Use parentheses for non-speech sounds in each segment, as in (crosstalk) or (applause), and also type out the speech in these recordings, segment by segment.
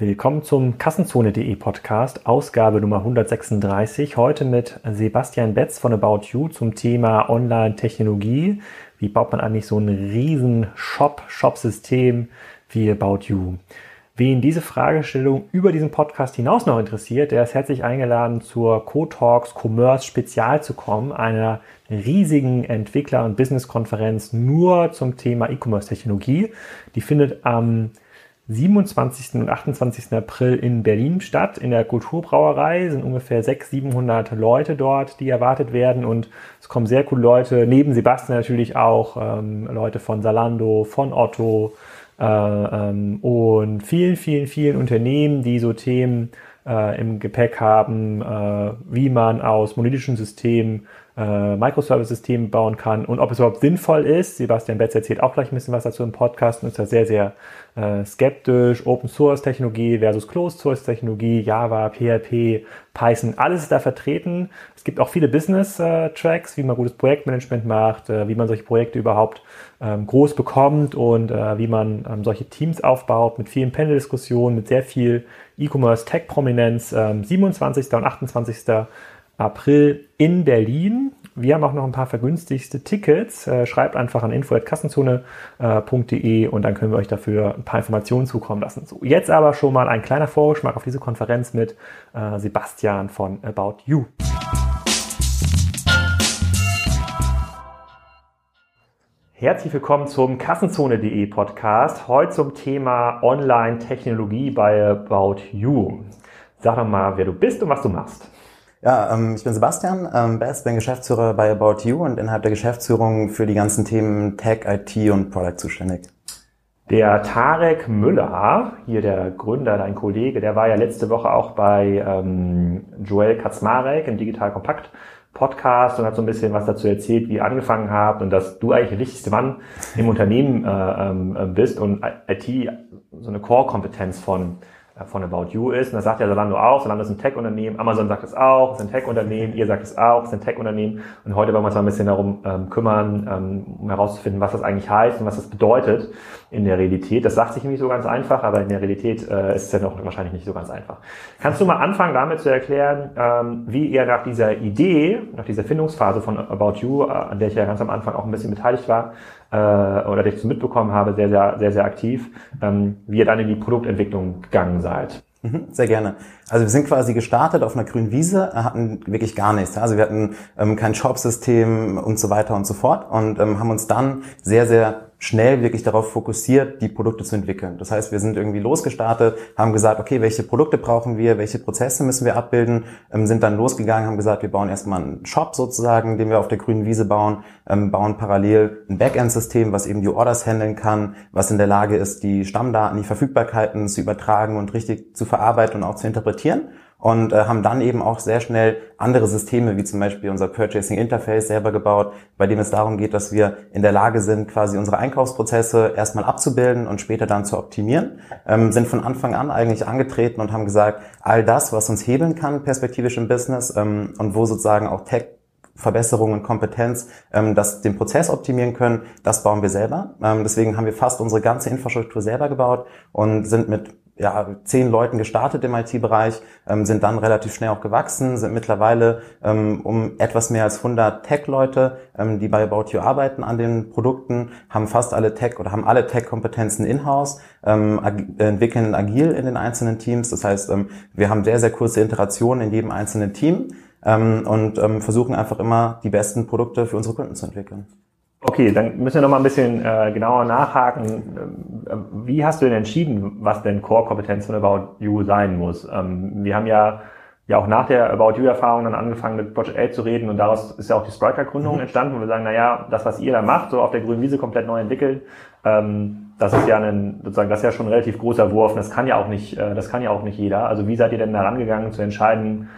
Willkommen zum Kassenzone.de Podcast, Ausgabe Nummer 136. Heute mit Sebastian Betz von About You zum Thema Online-Technologie. Wie baut man eigentlich so ein riesen Shop, Shop-System wie About You? Wen diese Fragestellung über diesen Podcast hinaus noch interessiert, der ist herzlich eingeladen, zur Co-Talks Commerce Spezial zu kommen, einer riesigen Entwickler- und Business-Konferenz nur zum Thema E-Commerce-Technologie. Die findet am 27. und 28. April in Berlin statt. In der Kulturbrauerei sind ungefähr 600, 700 Leute dort, die erwartet werden. Und es kommen sehr coole Leute, neben Sebastian natürlich auch ähm, Leute von Salando, von Otto äh, ähm, und vielen, vielen, vielen Unternehmen, die so Themen äh, im Gepäck haben, äh, wie man aus monolithischen Systemen äh, Microservice-System bauen kann und ob es überhaupt sinnvoll ist. Sebastian Betz erzählt auch gleich ein bisschen was dazu im Podcast und ist da sehr, sehr äh, skeptisch. Open Source Technologie versus Closed Source Technologie, Java, PHP, Python, alles ist da vertreten. Es gibt auch viele Business äh, wie man gutes Projektmanagement macht, äh, wie man solche Projekte überhaupt ähm, groß bekommt und äh, wie man ähm, solche Teams aufbaut mit vielen Panel-Diskussionen, mit sehr viel E-Commerce Tech Prominenz. Ähm, 27. und 28. April in Berlin. Wir haben auch noch ein paar vergünstigste Tickets. Äh, schreibt einfach an info.kassenzone.de und dann können wir euch dafür ein paar Informationen zukommen lassen. So, jetzt aber schon mal ein kleiner Vorgeschmack auf diese Konferenz mit äh, Sebastian von About You. Herzlich willkommen zum Kassenzone.de Podcast. Heute zum Thema Online-Technologie bei About You. Sag doch mal, wer du bist und was du machst. Ja, ähm, ich bin Sebastian ähm, Best, bin Geschäftsführer bei About You und innerhalb der Geschäftsführung für die ganzen Themen Tech, IT und Product zuständig. Der Tarek Müller, hier der Gründer, dein Kollege, der war ja letzte Woche auch bei ähm, Joel Kaczmarek im Digital Kompakt Podcast und hat so ein bisschen was dazu erzählt, wie ihr angefangen habt und dass du eigentlich der wichtigste Mann im Unternehmen äh, ähm, bist und IT so eine Core-Kompetenz von von About You ist. Und das sagt ja Zalando auch. Zalando ist ein Tech-Unternehmen. Amazon sagt es auch, ist ein Tech-Unternehmen. Ihr sagt es auch, ist ein Tech-Unternehmen. Und heute wollen wir uns mal ein bisschen darum ähm, kümmern, ähm, um herauszufinden, was das eigentlich heißt und was das bedeutet in der Realität. Das sagt sich nicht so ganz einfach, aber in der Realität äh, ist es ja noch wahrscheinlich nicht so ganz einfach. Kannst du mal anfangen, damit zu erklären, ähm, wie ihr nach dieser Idee, nach dieser Findungsphase von About You, äh, an der ich ja ganz am Anfang auch ein bisschen beteiligt war, äh, oder der ich so mitbekommen habe, sehr, sehr, sehr, sehr aktiv, ähm, wie ihr dann in die Produktentwicklung gegangen seid. Mhm, sehr gerne. Also wir sind quasi gestartet auf einer grünen Wiese, hatten wirklich gar nichts. Also wir hatten ähm, kein Shopsystem und so weiter und so fort und ähm, haben uns dann sehr, sehr schnell wirklich darauf fokussiert, die Produkte zu entwickeln. Das heißt, wir sind irgendwie losgestartet, haben gesagt, okay, welche Produkte brauchen wir, welche Prozesse müssen wir abbilden, ähm, sind dann losgegangen, haben gesagt, wir bauen erstmal einen Shop sozusagen, den wir auf der grünen Wiese bauen, ähm, bauen parallel ein Backend-System, was eben die Orders handeln kann, was in der Lage ist, die Stammdaten, die Verfügbarkeiten zu übertragen und richtig zu verarbeiten und auch zu interpretieren und äh, haben dann eben auch sehr schnell andere Systeme, wie zum Beispiel unser Purchasing Interface selber gebaut, bei dem es darum geht, dass wir in der Lage sind, quasi unsere Einkaufsprozesse erstmal abzubilden und später dann zu optimieren. Ähm, sind von Anfang an eigentlich angetreten und haben gesagt, all das, was uns hebeln kann, perspektivisch im Business ähm, und wo sozusagen auch Tech Verbesserung und Kompetenz, ähm, das den Prozess optimieren können, das bauen wir selber. Ähm, deswegen haben wir fast unsere ganze Infrastruktur selber gebaut und sind mit ja, zehn Leuten gestartet im IT-Bereich, ähm, sind dann relativ schnell auch gewachsen, sind mittlerweile ähm, um etwas mehr als 100 Tech-Leute, ähm, die bei About You arbeiten an den Produkten, haben fast alle Tech oder haben alle Tech-Kompetenzen in-house, ähm, entwickeln agil in den einzelnen Teams. Das heißt, ähm, wir haben sehr, sehr kurze Iterationen in jedem einzelnen Team ähm, und versuchen einfach immer die besten Produkte für unsere Kunden zu entwickeln. Okay, dann müssen wir noch mal ein bisschen äh, genauer nachhaken. Ähm, wie hast du denn entschieden, was denn Core-Kompetenz von About You sein muss? Ähm, wir haben ja ja auch nach der About You-Erfahrung dann angefangen mit Project 8 zu reden und daraus ist ja auch die Spriker-Gründung mhm. entstanden, wo wir sagen, na ja, das, was ihr da macht, so auf der grünen Wiese komplett neu entwickelt, ähm, das ist ja ein, sozusagen, das ist ja schon ein relativ großer Wurf und das kann ja auch nicht, äh, das kann ja auch nicht jeder. Also wie seid ihr denn da rangegangen zu entscheiden,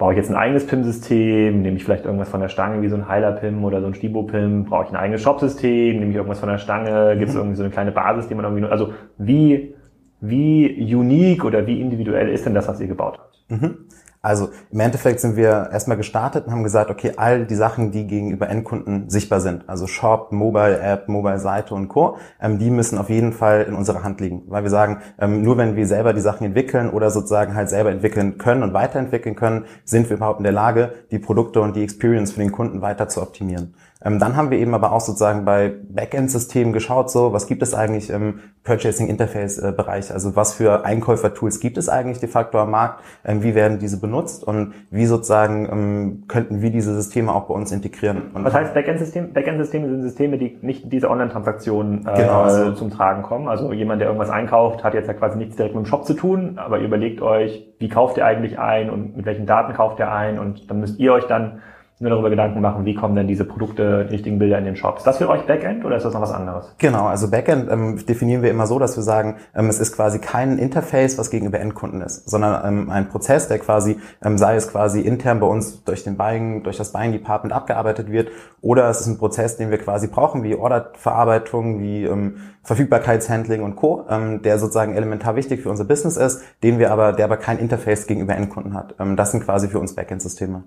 Brauche ich jetzt ein eigenes PIM-System? Nehme ich vielleicht irgendwas von der Stange wie so ein Heiler-PIM oder so ein Stibo-PIM? Brauche ich ein eigenes Shop-System? Nehme ich irgendwas von der Stange? Gibt es mhm. irgendwie so eine kleine Basis, die man irgendwie nur, also wie, wie unique oder wie individuell ist denn das, was ihr gebaut habt? Mhm. Also im Endeffekt sind wir erstmal gestartet und haben gesagt, okay, all die Sachen, die gegenüber Endkunden sichtbar sind, also Shop, Mobile App, Mobile Seite und Co., ähm, die müssen auf jeden Fall in unserer Hand liegen. Weil wir sagen, ähm, nur wenn wir selber die Sachen entwickeln oder sozusagen halt selber entwickeln können und weiterentwickeln können, sind wir überhaupt in der Lage, die Produkte und die Experience für den Kunden weiter zu optimieren. Ähm, dann haben wir eben aber auch sozusagen bei Backend-Systemen geschaut, so was gibt es eigentlich im Purchasing Interface-Bereich? Also was für Einkäufer-Tools gibt es eigentlich de facto am Markt? Ähm, wie werden diese benutzt und wie sozusagen ähm, könnten wir diese Systeme auch bei uns integrieren? Und was heißt Backend-System? Backend-Systeme sind Systeme, die nicht diese Online-Transaktionen äh, genau, also. zum Tragen kommen. Also jemand, der irgendwas einkauft, hat jetzt ja quasi nichts direkt mit dem Shop zu tun, aber ihr überlegt euch, wie kauft ihr eigentlich ein und mit welchen Daten kauft ihr ein und dann müsst ihr euch dann nur darüber Gedanken machen, wie kommen denn diese Produkte, die richtigen Bilder in den Shops. Ist das für euch Backend oder ist das noch was anderes? Genau, also Backend ähm, definieren wir immer so, dass wir sagen, ähm, es ist quasi kein Interface, was gegenüber Endkunden ist, sondern ähm, ein Prozess, der quasi, ähm, sei es quasi intern bei uns durch den Buying, durch das Buying Department abgearbeitet wird, oder es ist ein Prozess, den wir quasi brauchen, wie Orderverarbeitung, wie ähm, Verfügbarkeitshandling und Co., ähm, der sozusagen elementar wichtig für unser Business ist, den wir aber, der aber kein Interface gegenüber Endkunden hat. Das sind quasi für uns Backend-Systeme.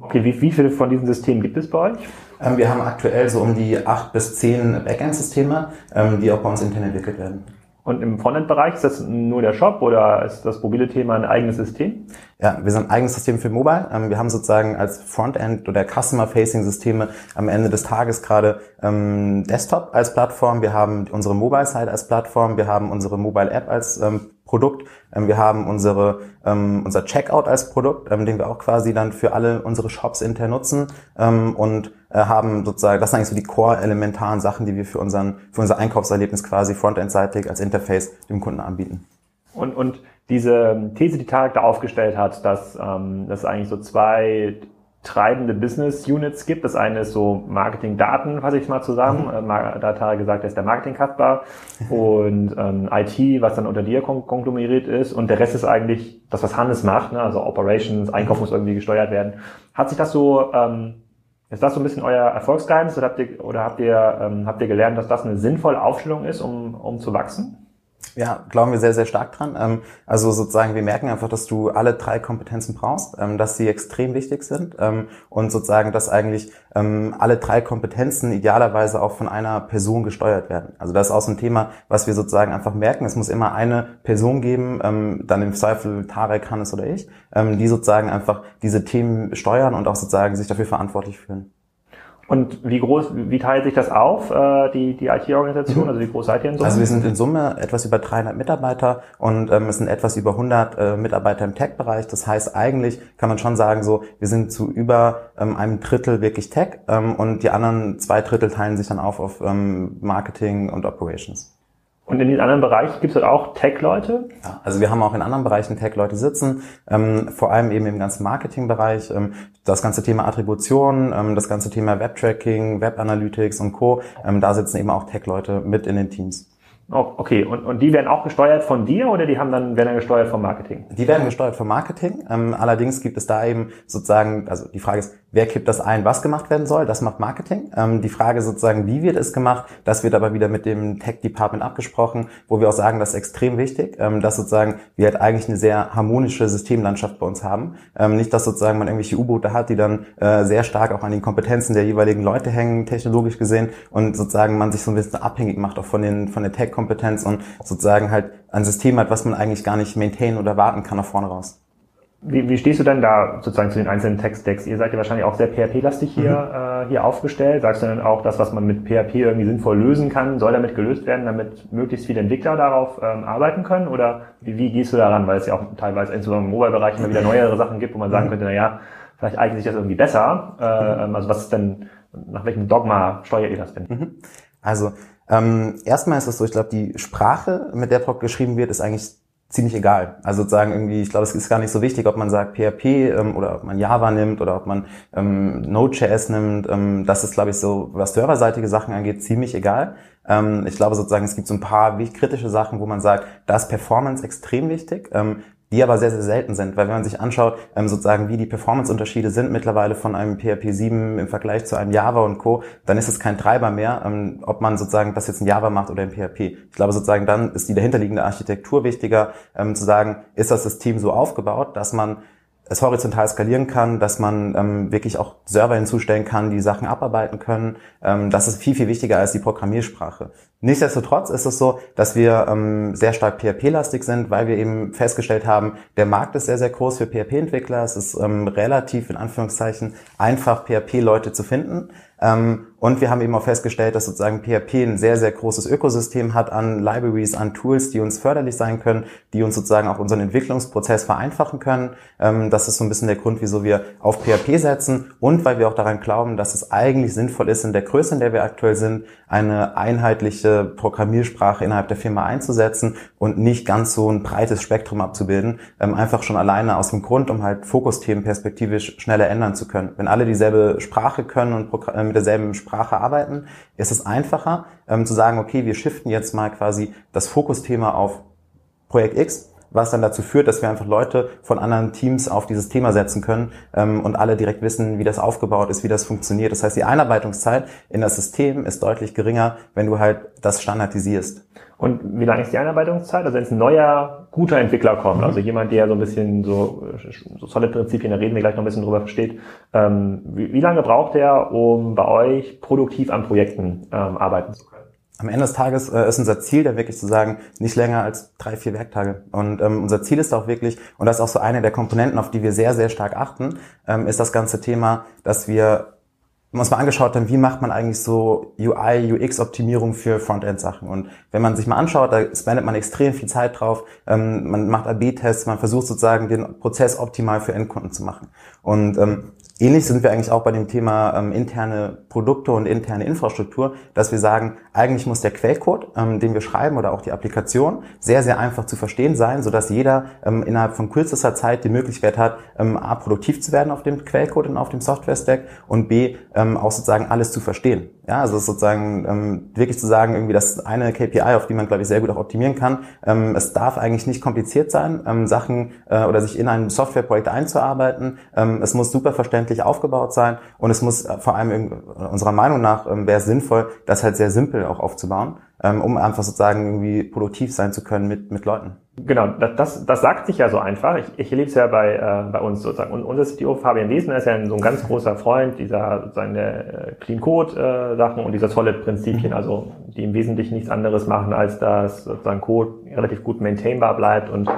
Okay, wie, wie viele von diesen Systemen gibt es bei euch? Ähm, wir haben aktuell so um die acht bis zehn Backend-Systeme, ähm, die auch bei uns intern entwickelt werden. Und im Frontend-Bereich ist das nur der Shop oder ist das mobile Thema ein eigenes System? Ja, wir sind ein eigenes System für Mobile. Ähm, wir haben sozusagen als Frontend oder Customer-Facing-Systeme am Ende des Tages gerade ähm, Desktop als Plattform. Wir haben unsere Mobile-Site als Plattform. Wir haben unsere Mobile-App als ähm, Produkt. Ähm, wir haben unsere, ähm, unser Checkout als Produkt, ähm, den wir auch quasi dann für alle unsere Shops intern nutzen und äh, haben sozusagen, das sind eigentlich so die core-elementaren Sachen, die wir für, unseren, für unser Einkaufserlebnis quasi frontend-seitig als Interface dem Kunden anbieten. Und, und diese These, die Tarek da aufgestellt hat, dass, ähm, dass eigentlich so zwei treibende Business Units gibt. Das eine ist so Marketing Daten, fasse ich mal zusammen. Mhm. Äh, da hat er gesagt, er ist der Marketing Kasper (laughs) und ähm, IT, was dann unter dir konglomeriert ist und der Rest ist eigentlich das, was Hannes macht, ne? also Operations, Einkauf muss irgendwie gesteuert werden. Hat sich das so, ähm, ist das so ein bisschen euer Erfolgsgeheimnis oder habt ihr, oder habt ihr, ähm, habt ihr gelernt, dass das eine sinnvolle Aufstellung ist, um, um zu wachsen? Ja, glauben wir sehr, sehr stark dran. Ähm, also sozusagen, wir merken einfach, dass du alle drei Kompetenzen brauchst, ähm, dass sie extrem wichtig sind ähm, und sozusagen, dass eigentlich alle drei Kompetenzen idealerweise auch von einer Person gesteuert werden. Also das ist auch so ein Thema, was wir sozusagen einfach merken. Es muss immer eine Person geben, dann im Zweifel Tarek, Hannes oder ich, die sozusagen einfach diese Themen steuern und auch sozusagen sich dafür verantwortlich fühlen. Und wie groß, wie teilt sich das auf, äh, die, die IT-Organisation? Mhm. Also wie groß seid ihr in Summe? Also wir sind in Summe etwas über 300 Mitarbeiter und ähm, es sind etwas über 100 äh, Mitarbeiter im Tech-Bereich. Das heißt, eigentlich kann man schon sagen, so wir sind zu über ähm, einem Drittel wirklich Tech ähm, und die anderen zwei Drittel teilen sich dann auf auf ähm, Marketing und Operations. Und in den anderen Bereichen gibt es halt auch Tech-Leute? Ja, also wir haben auch in anderen Bereichen Tech-Leute sitzen, ähm, vor allem eben im ganzen Marketing-Bereich. Ähm, das ganze Thema Attribution, ähm, das ganze Thema Web-Tracking, Web-Analytics und Co. Ähm, da sitzen eben auch Tech-Leute mit in den Teams. Oh, okay, und, und die werden auch gesteuert von dir oder die haben dann, werden dann gesteuert vom Marketing? Die werden gesteuert vom Marketing. Ähm, allerdings gibt es da eben sozusagen, also die Frage ist, wer kippt das ein, was gemacht werden soll? Das macht Marketing. Ähm, die Frage sozusagen, wie wird es gemacht? Das wird aber wieder mit dem Tech Department abgesprochen, wo wir auch sagen, das ist extrem wichtig, ähm, dass sozusagen wir halt eigentlich eine sehr harmonische Systemlandschaft bei uns haben. Ähm, nicht, dass sozusagen man irgendwelche U-Boote hat, die dann äh, sehr stark auch an den Kompetenzen der jeweiligen Leute hängen, technologisch gesehen, und sozusagen man sich so ein bisschen abhängig macht auch von den von der Tech Kompetenz und sozusagen halt ein System hat, was man eigentlich gar nicht maintainen oder warten kann nach vorne raus. Wie, wie stehst du denn da sozusagen zu den einzelnen Text-Decks? Ihr seid ja wahrscheinlich auch sehr PHP-lastig hier, mhm. äh, hier aufgestellt. Sagst du denn auch, das, was man mit PHP irgendwie sinnvoll lösen kann, soll damit gelöst werden, damit möglichst viele Entwickler darauf ähm, arbeiten können? Oder wie, wie gehst du daran? Weil es ja auch teilweise insbesondere im Mobile-Bereich immer wieder neuere Sachen gibt, wo man sagen mhm. könnte, na ja, vielleicht eignet sich das irgendwie besser. Äh, mhm. also was ist denn, nach welchem Dogma steuert ihr das denn? Mhm. Also ähm, erstmal ist es so, ich glaube, die Sprache, mit der Prog geschrieben wird, ist eigentlich ziemlich egal. Also sozusagen irgendwie, ich glaube, es ist gar nicht so wichtig, ob man sagt PHP ähm, oder ob man Java nimmt oder ob man ähm, Node.js nimmt. Ähm, das ist, glaube ich, so, was serverseitige Sachen angeht, ziemlich egal. Ähm, ich glaube sozusagen, es gibt so ein paar kritische Sachen, wo man sagt, da ist Performance extrem wichtig. Ähm, die aber sehr, sehr selten sind, weil wenn man sich anschaut, ähm, sozusagen wie die Performance-Unterschiede sind mittlerweile von einem PHP 7 im Vergleich zu einem Java und Co., dann ist es kein Treiber mehr, ähm, ob man sozusagen das jetzt in Java macht oder in PHP. Ich glaube sozusagen, dann ist die dahinterliegende Architektur wichtiger, ähm, zu sagen, ist das System so aufgebaut, dass man es horizontal skalieren kann, dass man ähm, wirklich auch Server hinzustellen kann, die Sachen abarbeiten können. Ähm, das ist viel, viel wichtiger als die Programmiersprache. Nichtsdestotrotz ist es so, dass wir ähm, sehr stark PHP-lastig sind, weil wir eben festgestellt haben, der Markt ist sehr, sehr groß für PHP-Entwickler. Es ist ähm, relativ, in Anführungszeichen, einfach PHP-Leute zu finden. Ähm, und wir haben eben auch festgestellt, dass sozusagen PHP ein sehr, sehr großes Ökosystem hat an Libraries, an Tools, die uns förderlich sein können, die uns sozusagen auch unseren Entwicklungsprozess vereinfachen können. Ähm, das ist so ein bisschen der Grund, wieso wir auf PHP setzen und weil wir auch daran glauben, dass es eigentlich sinnvoll ist, in der Größe, in der wir aktuell sind, eine einheitliche Programmiersprache innerhalb der Firma einzusetzen und nicht ganz so ein breites Spektrum abzubilden. Ähm, einfach schon alleine aus dem Grund, um halt Fokusthemen perspektivisch schneller ändern zu können. Wenn alle dieselbe Sprache können und äh, mit derselben Sprache arbeiten, ist es einfacher ähm, zu sagen, okay, wir shiften jetzt mal quasi das Fokusthema auf Projekt X was dann dazu führt, dass wir einfach Leute von anderen Teams auf dieses Thema setzen können ähm, und alle direkt wissen, wie das aufgebaut ist, wie das funktioniert. Das heißt, die Einarbeitungszeit in das System ist deutlich geringer, wenn du halt das standardisierst. Und wie lange ist die Einarbeitungszeit? Also wenn es ein neuer, guter Entwickler kommt, mhm. also jemand, der so ein bisschen so, so Solid-Prinzipien, da reden wir gleich noch ein bisschen drüber versteht, ähm, wie, wie, lange braucht der, um bei euch produktiv an Projekten ähm, arbeiten zu können? Am Ende des Tages äh, ist unser Ziel da wirklich zu sagen, nicht länger als drei, vier Werktage. Und ähm, unser Ziel ist auch wirklich, und das ist auch so eine der Komponenten, auf die wir sehr, sehr stark achten, ähm, ist das ganze Thema, dass wir uns mal angeschaut haben, wie macht man eigentlich so UI, UX-Optimierung für Frontend-Sachen. Und wenn man sich mal anschaut, da spendet man extrem viel Zeit drauf, ähm, man macht AB-Tests, man versucht sozusagen den Prozess optimal für Endkunden zu machen. Und ähm, Ähnlich sind wir eigentlich auch bei dem Thema ähm, interne Produkte und interne Infrastruktur, dass wir sagen, eigentlich muss der Quellcode, ähm, den wir schreiben oder auch die Applikation, sehr, sehr einfach zu verstehen sein, sodass jeder ähm, innerhalb von kürzester Zeit die Möglichkeit hat, ähm, A, produktiv zu werden auf dem Quellcode und auf dem Software-Stack und B, ähm, auch sozusagen alles zu verstehen. Ja, also sozusagen ähm, wirklich zu sagen, irgendwie das eine KPI, auf die man, glaube ich, sehr gut auch optimieren kann. Ähm, es darf eigentlich nicht kompliziert sein, ähm, Sachen äh, oder sich in ein Softwareprojekt einzuarbeiten. Ähm, es muss super verständlich aufgebaut sein und es muss äh, vor allem unserer Meinung nach ähm, wäre sinnvoll, das halt sehr simpel auch aufzubauen, ähm, um einfach sozusagen irgendwie produktiv sein zu können mit, mit Leuten. Genau, das, das, das sagt sich ja so einfach. Ich, ich erlebe es ja bei, äh, bei uns sozusagen. Und unser CTO Fabian Wiesner ist ja ein, so ein ganz großer Freund dieser der äh, Clean Code äh, Sachen und dieser Solid Prinzipien, mhm. also die im Wesentlichen nichts anderes machen, als dass sozusagen Code relativ gut maintainbar bleibt und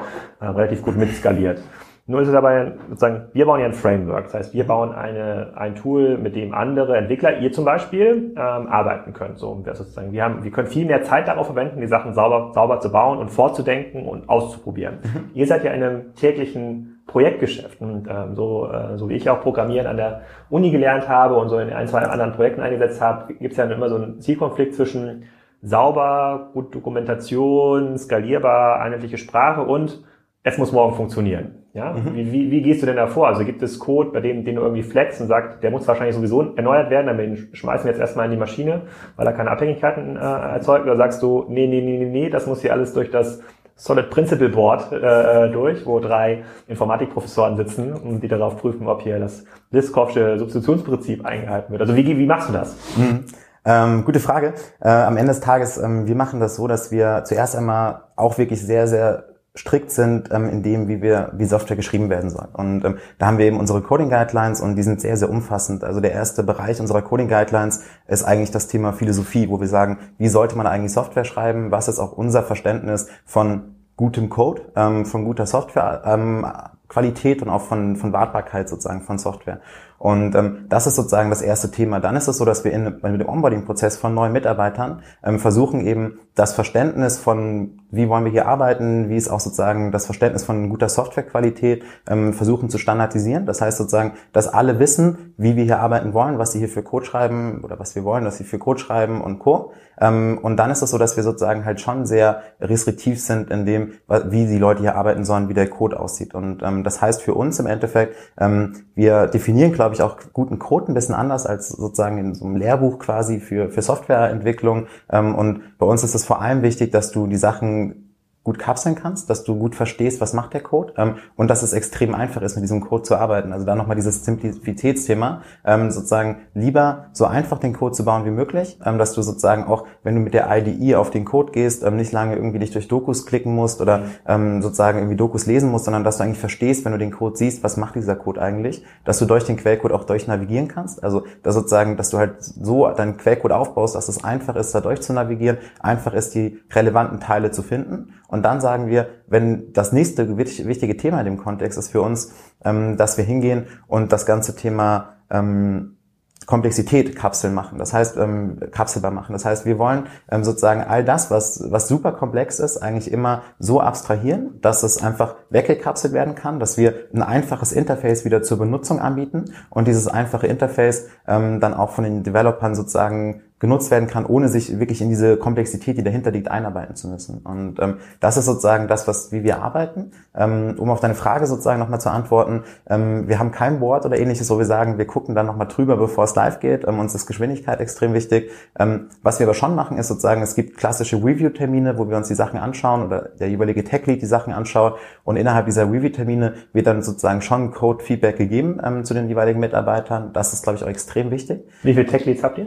äh, relativ gut mitskaliert. Nur ist es aber sozusagen, wir bauen ja ein Framework. Das heißt, wir bauen eine, ein Tool, mit dem andere Entwickler, ihr zum Beispiel, ähm, arbeiten könnt. So, wir, sozusagen, wir, haben, wir können viel mehr Zeit darauf verwenden, die Sachen sauber, sauber zu bauen und vorzudenken und auszuprobieren. Mhm. Ihr seid ja in einem täglichen Projektgeschäft. Und ähm, so, äh, so wie ich auch Programmieren an der Uni gelernt habe und so in ein, zwei anderen Projekten eingesetzt habe, gibt es ja immer so einen Zielkonflikt zwischen sauber, gut Dokumentation, skalierbar, einheitliche Sprache und es muss morgen funktionieren. Ja? Mhm. Wie, wie, wie gehst du denn da vor? Also gibt es Code, bei dem den du irgendwie flex und sagst, der muss wahrscheinlich sowieso erneuert werden, dann schmeißen wir jetzt erstmal in die Maschine, weil er keine Abhängigkeiten äh, erzeugt? Oder sagst du, nee, nee, nee, nee, nee, das muss hier alles durch das Solid Principle Board äh, durch, wo drei Informatikprofessoren sitzen und die darauf prüfen, ob hier das Liskowsche Substitutionsprinzip eingehalten wird. Also wie, wie machst du das? Mhm. Ähm, gute Frage. Äh, am Ende des Tages, ähm, wir machen das so, dass wir zuerst einmal auch wirklich sehr, sehr strikt sind ähm, in dem, wie wir, wie Software geschrieben werden soll. Und ähm, da haben wir eben unsere Coding Guidelines und die sind sehr, sehr umfassend. Also der erste Bereich unserer Coding Guidelines ist eigentlich das Thema Philosophie, wo wir sagen, wie sollte man eigentlich Software schreiben? Was ist auch unser Verständnis von gutem Code, ähm, von guter Software, ähm, Qualität und auch von, von Wartbarkeit sozusagen von Software. Und ähm, das ist sozusagen das erste Thema. Dann ist es so, dass wir in, mit dem Onboarding-Prozess von neuen Mitarbeitern ähm, versuchen eben das Verständnis von, wie wollen wir hier arbeiten, wie ist auch sozusagen das Verständnis von guter Softwarequalität, ähm, versuchen zu standardisieren. Das heißt sozusagen, dass alle wissen, wie wir hier arbeiten wollen, was sie hier für Code schreiben oder was wir wollen, dass sie für Code schreiben und Co. Ähm, und dann ist es so, dass wir sozusagen halt schon sehr restriktiv sind in dem, wie die Leute hier arbeiten sollen, wie der Code aussieht. Und ähm, das heißt für uns im Endeffekt, ähm, wir definieren, glaube glaube ich, auch guten Code ein bisschen anders als sozusagen in so einem Lehrbuch quasi für, für Softwareentwicklung. Ähm, und bei uns ist es vor allem wichtig, dass du die Sachen gut kapseln kannst, dass du gut verstehst, was macht der Code ähm, und dass es extrem einfach ist, mit diesem Code zu arbeiten. Also da nochmal dieses Simplizitätsthema, ähm, sozusagen lieber so einfach den Code zu bauen wie möglich, ähm, dass du sozusagen auch, wenn du mit der IDE auf den Code gehst, ähm, nicht lange irgendwie dich durch Dokus klicken musst oder ähm, sozusagen irgendwie Dokus lesen musst, sondern dass du eigentlich verstehst, wenn du den Code siehst, was macht dieser Code eigentlich, dass du durch den Quellcode auch durch navigieren kannst. Also dass sozusagen, dass du halt so deinen Quellcode aufbaust, dass es einfach ist, da durch zu navigieren, einfach ist, die relevanten Teile zu finden und dann sagen wir, wenn das nächste wichtige Thema in dem Kontext ist für uns, ähm, dass wir hingehen und das ganze Thema ähm, Komplexität Kapseln machen, das heißt ähm, kapselbar machen. Das heißt, wir wollen ähm, sozusagen all das, was, was super komplex ist, eigentlich immer so abstrahieren, dass es einfach weggekapselt werden kann, dass wir ein einfaches Interface wieder zur Benutzung anbieten und dieses einfache Interface ähm, dann auch von den Developern sozusagen genutzt werden kann, ohne sich wirklich in diese Komplexität, die dahinter liegt, einarbeiten zu müssen. Und ähm, das ist sozusagen das, was wie wir arbeiten. Ähm, um auf deine Frage sozusagen nochmal zu antworten, ähm, wir haben kein Board oder ähnliches, wo wir sagen, wir gucken dann nochmal drüber, bevor es live geht. Ähm, uns ist Geschwindigkeit extrem wichtig. Ähm, was wir aber schon machen, ist sozusagen, es gibt klassische Review-Termine, wo wir uns die Sachen anschauen oder der jeweilige Tech-Lead die Sachen anschaut. Und innerhalb dieser Review-Termine wird dann sozusagen schon Code-Feedback gegeben ähm, zu den jeweiligen Mitarbeitern. Das ist, glaube ich, auch extrem wichtig. Wie viele Tech-Leads habt ihr?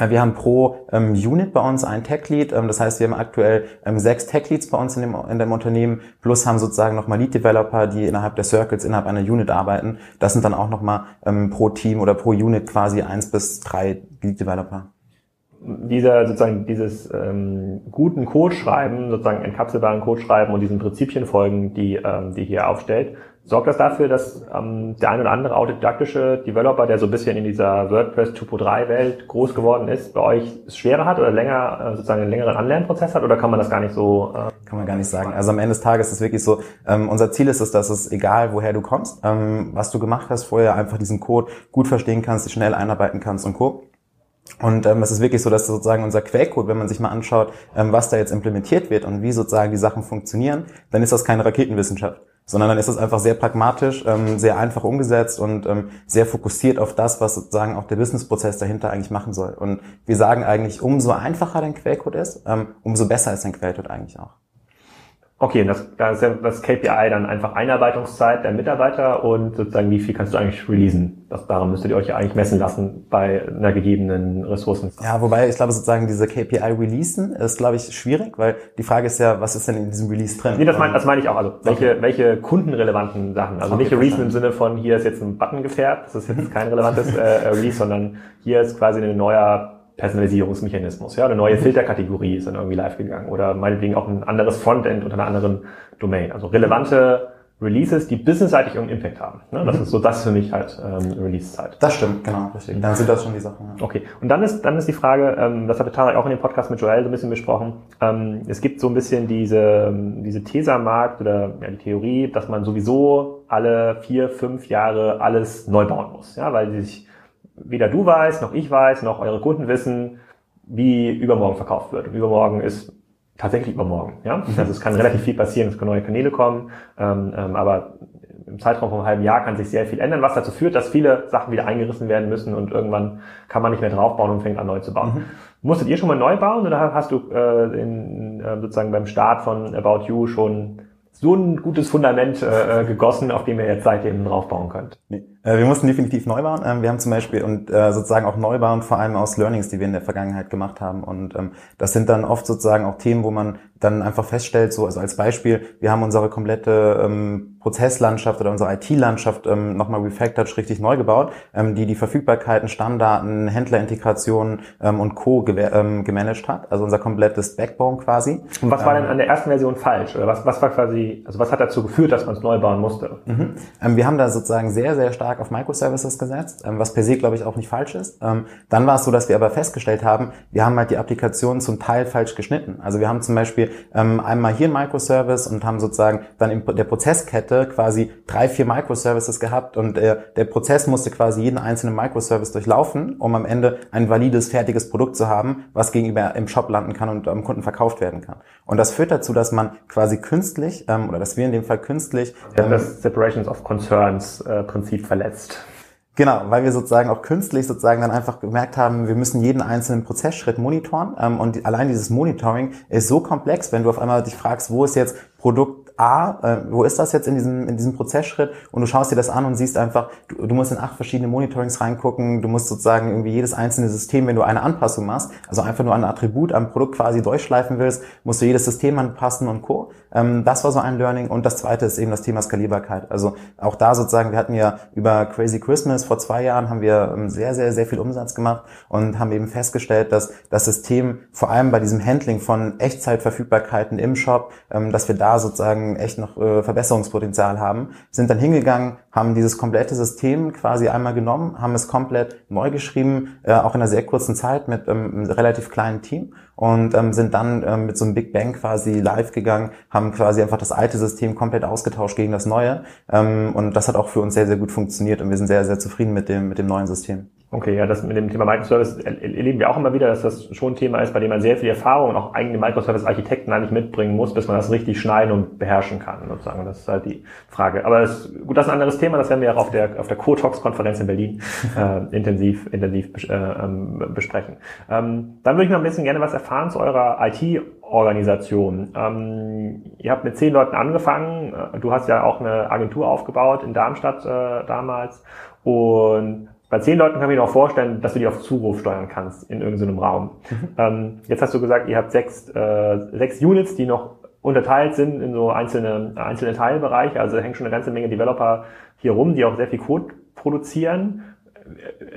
Äh, wir haben pro ähm, Unit bei uns ein Tech-Lead. Ähm, das heißt, wir haben aktuell ähm, sechs Tech-Leads bei uns in dem, in dem Unternehmen, plus haben sozusagen nochmal Lead-Developer, die innerhalb der Circles, innerhalb einer Unit arbeiten. Das sind dann auch nochmal ähm, pro Team oder pro Unit quasi eins bis drei Lead-Developer. Dieser sozusagen dieses ähm, guten Code schreiben, sozusagen entkapselbaren Code schreiben und diesen Prinzipien folgen, die ähm, die hier aufstellt, Sorgt das dafür, dass ähm, der ein oder andere autodidaktische Developer, der so ein bisschen in dieser WordPress 2.3 Welt groß geworden ist, bei euch es schwerer hat oder länger äh, sozusagen einen längeren Anlernprozess hat oder kann man das gar nicht so? Äh, kann man gar nicht sagen. Also am Ende des Tages ist es wirklich so, ähm, unser Ziel ist es, dass es egal, woher du kommst, ähm, was du gemacht hast, vorher einfach diesen Code gut verstehen kannst, dich schnell einarbeiten kannst und Co. Und ähm, es ist wirklich so, dass sozusagen unser Quellcode, wenn man sich mal anschaut, ähm, was da jetzt implementiert wird und wie sozusagen die Sachen funktionieren, dann ist das keine Raketenwissenschaft sondern dann ist es einfach sehr pragmatisch, ähm, sehr einfach umgesetzt und ähm, sehr fokussiert auf das, was sozusagen auch der Businessprozess dahinter eigentlich machen soll. Und wir sagen eigentlich, umso einfacher dein Quellcode ist, ähm, umso besser ist dein Quellcode eigentlich auch. Okay, das, das ist ja das KPI dann einfach Einarbeitungszeit der Mitarbeiter und sozusagen wie viel kannst du eigentlich releasen. Das, daran müsstet ihr euch ja eigentlich messen lassen bei einer gegebenen Ressourcen. Ja, wobei ich glaube sozusagen diese KPI releasen ist glaube ich schwierig, weil die Frage ist ja, was ist denn in diesem Release drin? Nee, das meine das mein ich auch. Also welche, okay. welche kundenrelevanten Sachen. Also okay, nicht releasen im Sinne von hier ist jetzt ein Button gefärbt, das ist jetzt kein relevantes äh, Release, sondern hier ist quasi ein neuer Personalisierungsmechanismus. Ja, eine neue mhm. Filterkategorie ist dann irgendwie live gegangen oder meinetwegen auch ein anderes Frontend unter einer anderen Domain. Also relevante Releases, die businessseitig irgendeinen Impact haben. Ne? Das mhm. ist so, das ist für mich halt ähm, Release-Zeit. Das stimmt, genau, richtig. Dann sind das schon die Sachen. Ja. Okay. Und dann ist, dann ist die Frage, ähm, das hatte Tarek auch in dem Podcast mit Joel so ein bisschen besprochen, ähm, es gibt so ein bisschen diese, diese These am Markt oder ja, die Theorie, dass man sowieso alle vier, fünf Jahre alles neu bauen muss. Ja, weil sich weder du weißt, noch ich weiß, noch eure Kunden wissen, wie übermorgen verkauft wird. Und übermorgen ist tatsächlich übermorgen. Ja? Also es kann relativ viel passieren, es können neue Kanäle kommen, ähm, ähm, aber im Zeitraum von einem halben Jahr kann sich sehr viel ändern, was dazu führt, dass viele Sachen wieder eingerissen werden müssen und irgendwann kann man nicht mehr draufbauen und fängt an neu zu bauen. Mhm. Musstet ihr schon mal neu bauen oder hast du äh, in, äh, sozusagen beim Start von About You schon so ein gutes Fundament äh, äh gegossen, auf dem ihr jetzt seitdem draufbauen könnt? Nee. Äh, wir mussten definitiv neu bauen. Ähm, wir haben zum Beispiel und äh, sozusagen auch neu bauen, vor allem aus Learnings, die wir in der Vergangenheit gemacht haben. Und ähm, das sind dann oft sozusagen auch Themen, wo man dann einfach feststellt, so also als Beispiel, wir haben unsere komplette ähm, Prozesslandschaft oder unsere IT-Landschaft ähm, nochmal refactored, richtig neu gebaut, ähm, die die Verfügbarkeiten, Stammdaten, Händlerintegrationen ähm, und Co. Ähm, gemanagt hat. Also unser komplettes Backbone quasi. Und was war denn ähm, an der ersten Version falsch? Oder was, was war quasi, also was hat dazu geführt, dass man es neu bauen musste? Mhm. Wir haben da sozusagen sehr, sehr stark stark auf Microservices gesetzt, ähm, was per se, glaube ich, auch nicht falsch ist. Ähm, dann war es so, dass wir aber festgestellt haben, wir haben halt die Applikation zum Teil falsch geschnitten. Also wir haben zum Beispiel ähm, einmal hier ein Microservice und haben sozusagen dann in der Prozesskette quasi drei, vier Microservices gehabt und der, Prozess musste quasi jeden einzelnen Microservice durchlaufen, um am Ende ein valides, fertiges Produkt zu haben, was gegenüber im Shop landen kann und am Kunden verkauft werden kann. Und das führt dazu, dass man quasi künstlich, oder dass wir in dem Fall künstlich... Ähm, das Separations of Concerns äh, Prinzip verletzt verletzt. Genau, weil wir sozusagen auch künstlich sozusagen dann einfach gemerkt haben, wir müssen jeden einzelnen Prozessschritt monitoren. Ähm, und allein dieses Monitoring ist so komplex, wenn du auf einmal dich fragst, wo ist jetzt Produkt A, äh, wo ist das jetzt in diesem, in diesem Prozessschritt? Und du schaust dir das an und siehst einfach, du, du musst in acht verschiedene Monitorings reingucken, du musst sozusagen irgendwie jedes einzelne System, wenn du eine Anpassung machst, also einfach nur ein Attribut am Produkt quasi durchschleifen willst, musst du jedes System anpassen und Co. Ähm, das war so ein Learning. Und das zweite ist eben das Thema Skalierbarkeit. Also auch da sozusagen, wir hatten ja über Crazy Christmas vor zwei Jahren haben wir ähm, sehr, sehr, sehr viel Umsatz gemacht und haben eben festgestellt, dass das System vor allem bei diesem Handling von Echtzeitverfügbarkeiten im Shop, ähm, dass wir da sozusagen echt noch äh, Verbesserungspotenzial haben, sind dann hingegangen, haben dieses komplette System quasi einmal genommen, haben es komplett neu geschrieben, äh, auch in einer sehr kurzen Zeit mit ähm, einem relativ kleinen Team und ähm, sind dann ähm, mit so einem Big Bang quasi live gegangen, haben quasi einfach das alte System komplett ausgetauscht gegen das neue und das hat auch für uns sehr, sehr gut funktioniert und wir sind sehr, sehr zufrieden mit dem, mit dem neuen System. Okay, ja, das mit dem Thema Microservice erleben wir auch immer wieder, dass das schon ein Thema ist, bei dem man sehr viel Erfahrung und auch eigene Microservice-Architekten eigentlich mitbringen muss, bis man das richtig schneiden und beherrschen kann, sozusagen. Das ist halt die Frage. Aber das, gut, das ist ein anderes Thema, das werden wir auch auf der, auf der Co-Tox-Konferenz in Berlin (laughs) äh, intensiv, intensiv äh, ähm, besprechen. Ähm, dann würde ich mal ein bisschen gerne was erfahren zu eurer IT-Organisation. Ähm, ihr habt mit zehn Leuten angefangen. Du hast ja auch eine Agentur aufgebaut in Darmstadt äh, damals. Und bei zehn Leuten kann ich mir auch vorstellen, dass du die auf Zuruf steuern kannst in irgendeinem Raum. Mhm. Ähm, jetzt hast du gesagt, ihr habt sechs, äh, sechs Units, die noch unterteilt sind in so einzelne, einzelne Teilbereiche. Also hängt schon eine ganze Menge Developer hier rum, die auch sehr viel Code produzieren.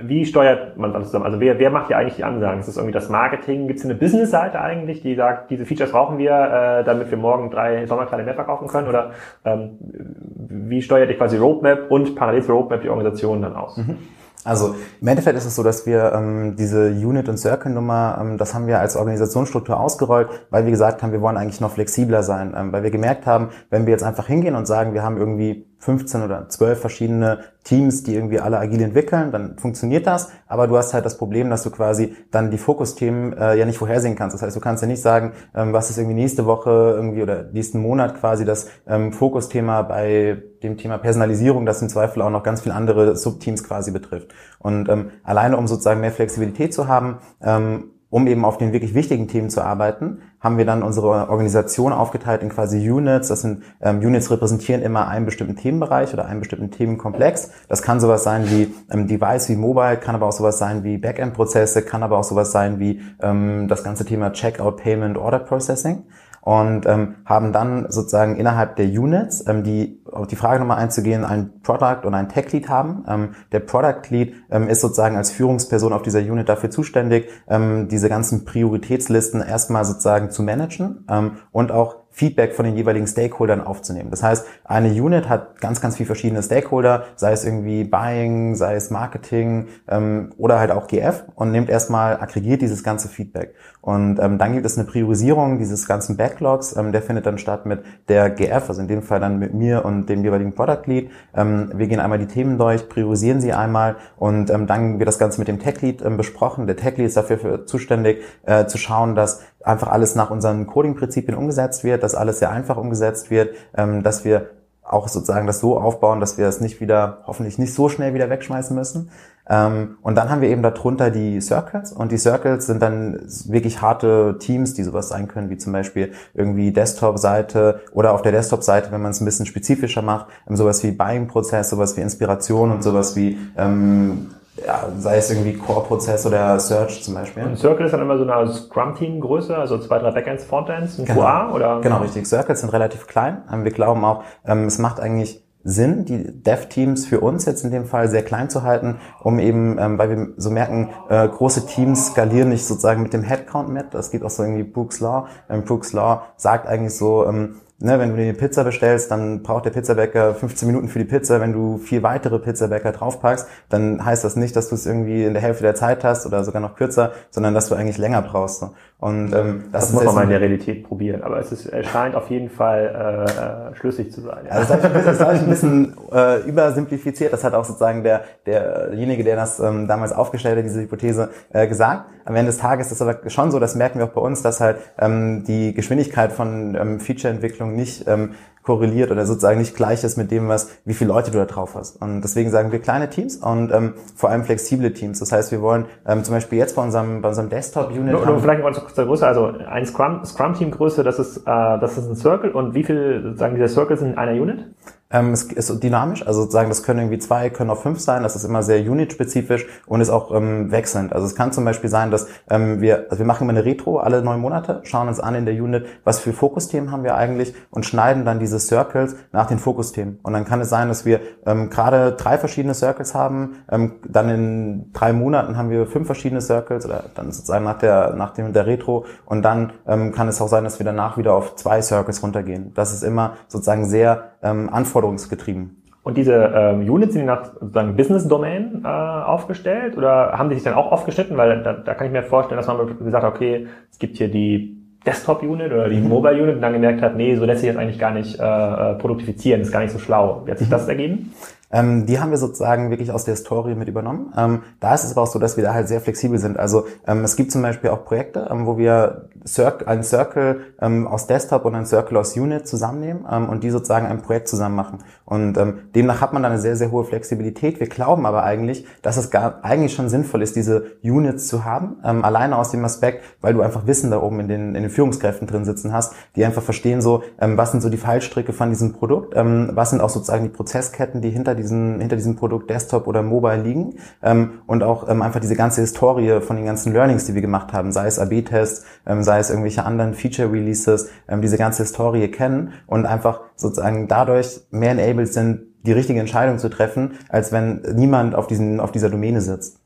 Wie steuert man das zusammen? Also wer, wer macht hier eigentlich die Ansagen? Ist das irgendwie das Marketing? Gibt es eine Business-Seite eigentlich, die sagt, diese Features brauchen wir, äh, damit wir morgen drei Sommerkleide mehr verkaufen können? Oder ähm, wie steuert ihr quasi Roadmap und parallel zur Roadmap die Organisation dann aus? Mhm. Also im Endeffekt ist es so, dass wir ähm, diese Unit- und Circle-Nummer, ähm, das haben wir als Organisationsstruktur ausgerollt, weil wir gesagt haben, wir wollen eigentlich noch flexibler sein, ähm, weil wir gemerkt haben, wenn wir jetzt einfach hingehen und sagen, wir haben irgendwie 15 oder 12 verschiedene Teams, die irgendwie alle agil entwickeln, dann funktioniert das. Aber du hast halt das Problem, dass du quasi dann die Fokusthemen äh, ja nicht vorhersehen kannst. Das heißt, du kannst ja nicht sagen, ähm, was ist irgendwie nächste Woche irgendwie oder nächsten Monat quasi das ähm, Fokusthema bei dem Thema Personalisierung, das im Zweifel auch noch ganz viele andere Subteams quasi betrifft. Und ähm, alleine um sozusagen mehr Flexibilität zu haben, ähm, um eben auf den wirklich wichtigen Themen zu arbeiten, haben wir dann unsere Organisation aufgeteilt in quasi Units. Das sind ähm, Units repräsentieren immer einen bestimmten Themenbereich oder einen bestimmten Themenkomplex. Das kann sowas sein wie ähm, Device, wie Mobile, kann aber auch sowas sein wie Backend-Prozesse, kann aber auch sowas sein wie ähm, das ganze Thema Checkout, Payment, Order Processing und ähm, haben dann sozusagen innerhalb der Units, ähm, die auf die Frage nochmal einzugehen, ein Product und ein Tech Lead haben. Ähm, der Product Lead ähm, ist sozusagen als Führungsperson auf dieser Unit dafür zuständig, ähm, diese ganzen Prioritätslisten erstmal sozusagen zu managen ähm, und auch Feedback von den jeweiligen Stakeholdern aufzunehmen. Das heißt, eine Unit hat ganz, ganz viele verschiedene Stakeholder, sei es irgendwie Buying, sei es Marketing ähm, oder halt auch GF und nimmt erstmal, aggregiert dieses ganze Feedback. Und ähm, dann gibt es eine Priorisierung dieses ganzen Backlogs, ähm, der findet dann statt mit der GF, also in dem Fall dann mit mir und dem jeweiligen Product Lead. Ähm, wir gehen einmal die Themen durch, priorisieren sie einmal und ähm, dann wird das Ganze mit dem Tech Lead ähm, besprochen. Der Tech Lead ist dafür für, zuständig, äh, zu schauen, dass einfach alles nach unseren Coding-Prinzipien umgesetzt wird, dass alles sehr einfach umgesetzt wird, ähm, dass wir auch sozusagen das so aufbauen, dass wir es nicht wieder, hoffentlich nicht so schnell wieder wegschmeißen müssen. Ähm, und dann haben wir eben darunter die Circles und die Circles sind dann wirklich harte Teams, die sowas sein können, wie zum Beispiel irgendwie Desktop-Seite oder auf der Desktop-Seite, wenn man es ein bisschen spezifischer macht, ähm, sowas wie Buying-Prozess, sowas wie Inspiration und sowas wie ähm, ja, sei es irgendwie Core-Prozess oder Search zum Beispiel. Und Circle ist dann immer so eine Scrum-Team-Größe, also zwei, drei Backends, Frontends, ein genau. QA oder? Genau, richtig. Circles sind relativ klein. Ähm, wir glauben auch, ähm, es macht eigentlich Sinn, die Dev-Teams für uns jetzt in dem Fall sehr klein zu halten, um eben, ähm, weil wir so merken, äh, große Teams skalieren nicht sozusagen mit dem Headcount mit. Das geht auch so irgendwie Brooks Law. Ähm, Brooks Law sagt eigentlich so, ähm, Ne, wenn du dir eine Pizza bestellst, dann braucht der Pizzabäcker 15 Minuten für die Pizza. Wenn du vier weitere Pizzabäcker draufpackst, dann heißt das nicht, dass du es irgendwie in der Hälfte der Zeit hast oder sogar noch kürzer, sondern dass du eigentlich länger brauchst. Und ähm, das, das muss man mal in der Realität probieren. Aber es ist, es scheint auf jeden Fall äh, äh, schlüssig zu sein. Ja. Also das habe ich, hab ich ein bisschen äh, übersimplifiziert. Das hat auch sozusagen der derjenige, der das ähm, damals aufgestellt hat, diese Hypothese äh, gesagt. Am Ende des Tages ist es aber schon so, das merken wir auch bei uns, dass halt ähm, die Geschwindigkeit von ähm, Feature-Entwicklung nicht ähm, korreliert oder sozusagen nicht gleich ist mit dem, was, wie viele Leute du da drauf hast. Und deswegen sagen wir kleine Teams und ähm, vor allem flexible Teams. Das heißt, wir wollen ähm, zum Beispiel jetzt bei unserem, bei unserem Desktop-Unit. Nur, nur vielleicht mal zur Größe, also ein Scrum, Scrum-Team-Größe, das ist, äh, das ist ein Circle und wie viel, sagen diese Circles in einer Unit? Ähm, es ist dynamisch, also sozusagen, das können irgendwie zwei, können auch fünf sein, das ist immer sehr unit-spezifisch und ist auch ähm, wechselnd. Also es kann zum Beispiel sein, dass ähm, wir, also wir machen immer eine Retro alle neun Monate, schauen uns an in der Unit, was für Fokusthemen haben wir eigentlich und schneiden dann diese Circles nach den Fokusthemen. Und dann kann es sein, dass wir ähm, gerade drei verschiedene Circles haben, ähm, dann in drei Monaten haben wir fünf verschiedene Circles oder dann sozusagen nach der, nach dem, der Retro und dann ähm, kann es auch sein, dass wir danach wieder auf zwei Circles runtergehen. Das ist immer sozusagen sehr ähm, anforderungsgetrieben. Und diese ähm, Units sind die nach sozusagen Business Domain äh, aufgestellt oder haben die sich dann auch aufgeschnitten? Weil da, da kann ich mir vorstellen, dass man gesagt hat, okay, es gibt hier die Desktop-Unit oder die mhm. Mobile-Unit und dann gemerkt hat, nee, so lässt sich jetzt eigentlich gar nicht äh, äh produktifizieren, ist gar nicht so schlau. Wie hat sich mhm. das ergeben? Ähm, die haben wir sozusagen wirklich aus der Story mit übernommen. Ähm, da ist es aber auch so, dass wir da halt sehr flexibel sind. Also ähm, es gibt zum Beispiel auch Projekte, ähm, wo wir Cir einen Circle ähm, aus Desktop und einen Circle aus Unit zusammennehmen ähm, und die sozusagen ein Projekt zusammen machen. Und demnach hat man dann eine sehr, sehr hohe Flexibilität. Wir glauben aber eigentlich, dass es gar eigentlich schon sinnvoll ist, diese Units zu haben. alleine aus dem Aspekt, weil du einfach Wissen da oben in den, in den Führungskräften drin sitzen hast, die einfach verstehen so, was sind so die Fallstricke von diesem Produkt, was sind auch sozusagen die Prozessketten, die hinter diesen, hinter diesem Produkt Desktop oder Mobile liegen ähm, und auch ähm, einfach diese ganze Historie von den ganzen Learnings, die wir gemacht haben, sei es AB-Tests, ähm, sei es irgendwelche anderen Feature-Releases, ähm, diese ganze Historie kennen und einfach sozusagen dadurch mehr enabled sind, die richtige Entscheidung zu treffen, als wenn niemand auf, diesen, auf dieser Domäne sitzt.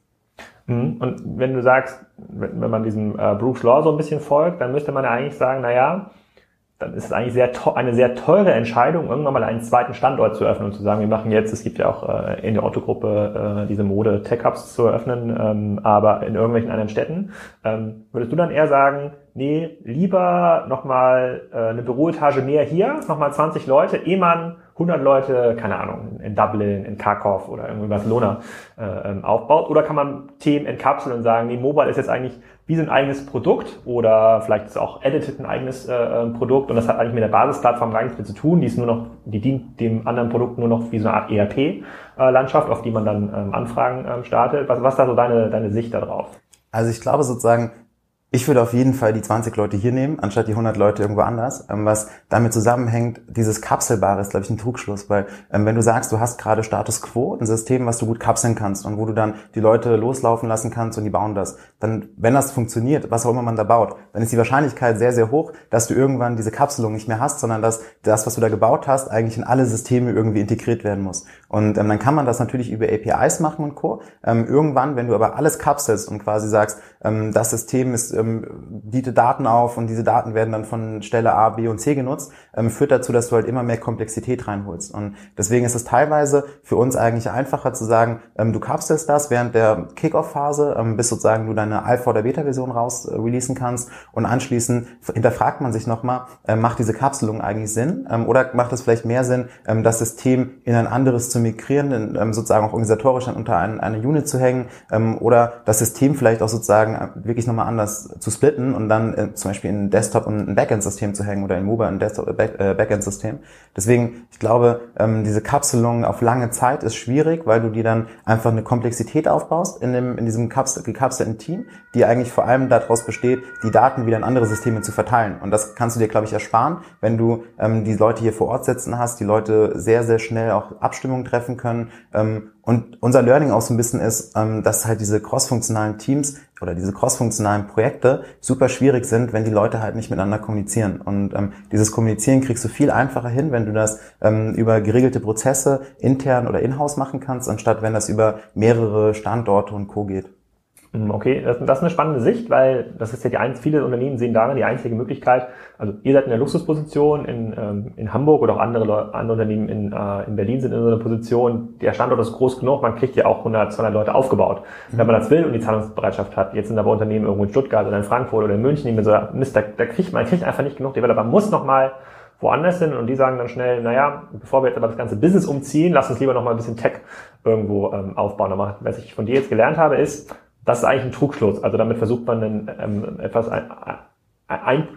Mhm. Und wenn du sagst, wenn man diesem äh, Bruce Law so ein bisschen folgt, dann müsste man ja eigentlich sagen, na ja, dann ist es eigentlich sehr eine sehr teure Entscheidung, irgendwann mal einen zweiten Standort zu öffnen und zu sagen, wir machen jetzt, es gibt ja auch äh, in der Otto-Gruppe äh, diese Mode Tech Hubs zu eröffnen, ähm, aber in irgendwelchen anderen Städten. Ähm, würdest du dann eher sagen, nee, lieber nochmal äh, eine Büroetage mehr hier, nochmal 20 Leute, ehe man 100 Leute, keine Ahnung, in Dublin, in Kharkov oder irgendwie Barcelona äh, ähm, aufbaut? Oder kann man Themen entkapseln und sagen, nee, Mobile ist jetzt eigentlich wie so ein eigenes Produkt oder vielleicht ist auch Edited ein eigenes äh, ähm, Produkt und das hat eigentlich mit der Basisplattform gar nichts mehr zu tun. Die ist nur noch, die dient dem anderen Produkt nur noch wie so eine Art ERP-Landschaft, äh, auf die man dann ähm, Anfragen ähm, startet. Was, was ist da so deine, deine Sicht darauf? Also ich glaube sozusagen, ich würde auf jeden Fall die 20 Leute hier nehmen, anstatt die 100 Leute irgendwo anders. Ähm, was damit zusammenhängt, dieses Kapselbare ist, glaube ich, ein Trugschluss. Weil ähm, wenn du sagst, du hast gerade Status Quo, ein System, was du gut kapseln kannst und wo du dann die Leute loslaufen lassen kannst und die bauen das, dann, wenn das funktioniert, was auch immer man da baut, dann ist die Wahrscheinlichkeit sehr, sehr hoch, dass du irgendwann diese Kapselung nicht mehr hast, sondern dass das, was du da gebaut hast, eigentlich in alle Systeme irgendwie integriert werden muss. Und ähm, dann kann man das natürlich über APIs machen und Co. Irgendwann, wenn du aber alles kapselst und quasi sagst, das System ist ähm, bietet Daten auf und diese Daten werden dann von Stelle A, B und C genutzt, ähm, führt dazu, dass du halt immer mehr Komplexität reinholst. Und deswegen ist es teilweise für uns eigentlich einfacher zu sagen, ähm, du kapselst das während der Kickoff-Phase, ähm, bis sozusagen du deine Alpha- oder Beta-Version raus äh, releasen kannst und anschließend hinterfragt man sich nochmal, äh, macht diese Kapselung eigentlich Sinn ähm, oder macht es vielleicht mehr Sinn, ähm, das System in ein anderes zu migrieren, in, ähm, sozusagen auch organisatorisch unter ein, eine Unit zu hängen ähm, oder das System vielleicht auch sozusagen äh, wirklich nochmal anders zu splitten und dann äh, zum Beispiel in Desktop und ein Backend-System zu hängen oder in Mobile ein Desktop Back, äh, Backend-System. Deswegen, ich glaube, ähm, diese Kapselung auf lange Zeit ist schwierig, weil du dir dann einfach eine Komplexität aufbaust in, dem, in diesem Kapsel, gekapselten Team, die eigentlich vor allem daraus besteht, die Daten wieder in andere Systeme zu verteilen. Und das kannst du dir, glaube ich, ersparen, wenn du ähm, die Leute hier vor Ort sitzen hast, die Leute sehr, sehr schnell auch Abstimmungen treffen können ähm, und unser Learning auch so ein bisschen ist, ähm, dass halt diese crossfunktionalen Teams oder diese crossfunktionalen Projekte super schwierig sind, wenn die Leute halt nicht miteinander kommunizieren. Und ähm, dieses Kommunizieren kriegst du viel einfacher hin, wenn du das ähm, über geregelte Prozesse intern oder in-house machen kannst, anstatt wenn das über mehrere Standorte und Co. geht. Hm, okay, das, ist eine spannende Sicht, weil das ist ja die einzige, viele Unternehmen sehen darin die einzige Möglichkeit. Also ihr seid in der Luxusposition in, ähm, in Hamburg oder auch andere, andere Unternehmen in, äh, in Berlin sind in so einer Position. Der Standort ist groß genug, man kriegt ja auch 100, 200 Leute aufgebaut, wenn man das will und die Zahlungsbereitschaft hat. Jetzt sind aber Unternehmen irgendwo in Stuttgart oder in Frankfurt oder in München, die mir so, Mist, da, da kriegt man kriegt einfach nicht genug Developer, muss noch mal woanders hin und die sagen dann schnell, naja, bevor wir jetzt aber das ganze Business umziehen, lass uns lieber noch mal ein bisschen Tech irgendwo ähm, aufbauen. Aber was ich von dir jetzt gelernt habe, ist, das ist eigentlich ein Trugschluss. Also damit versucht man einen, ähm, etwas ein, ein,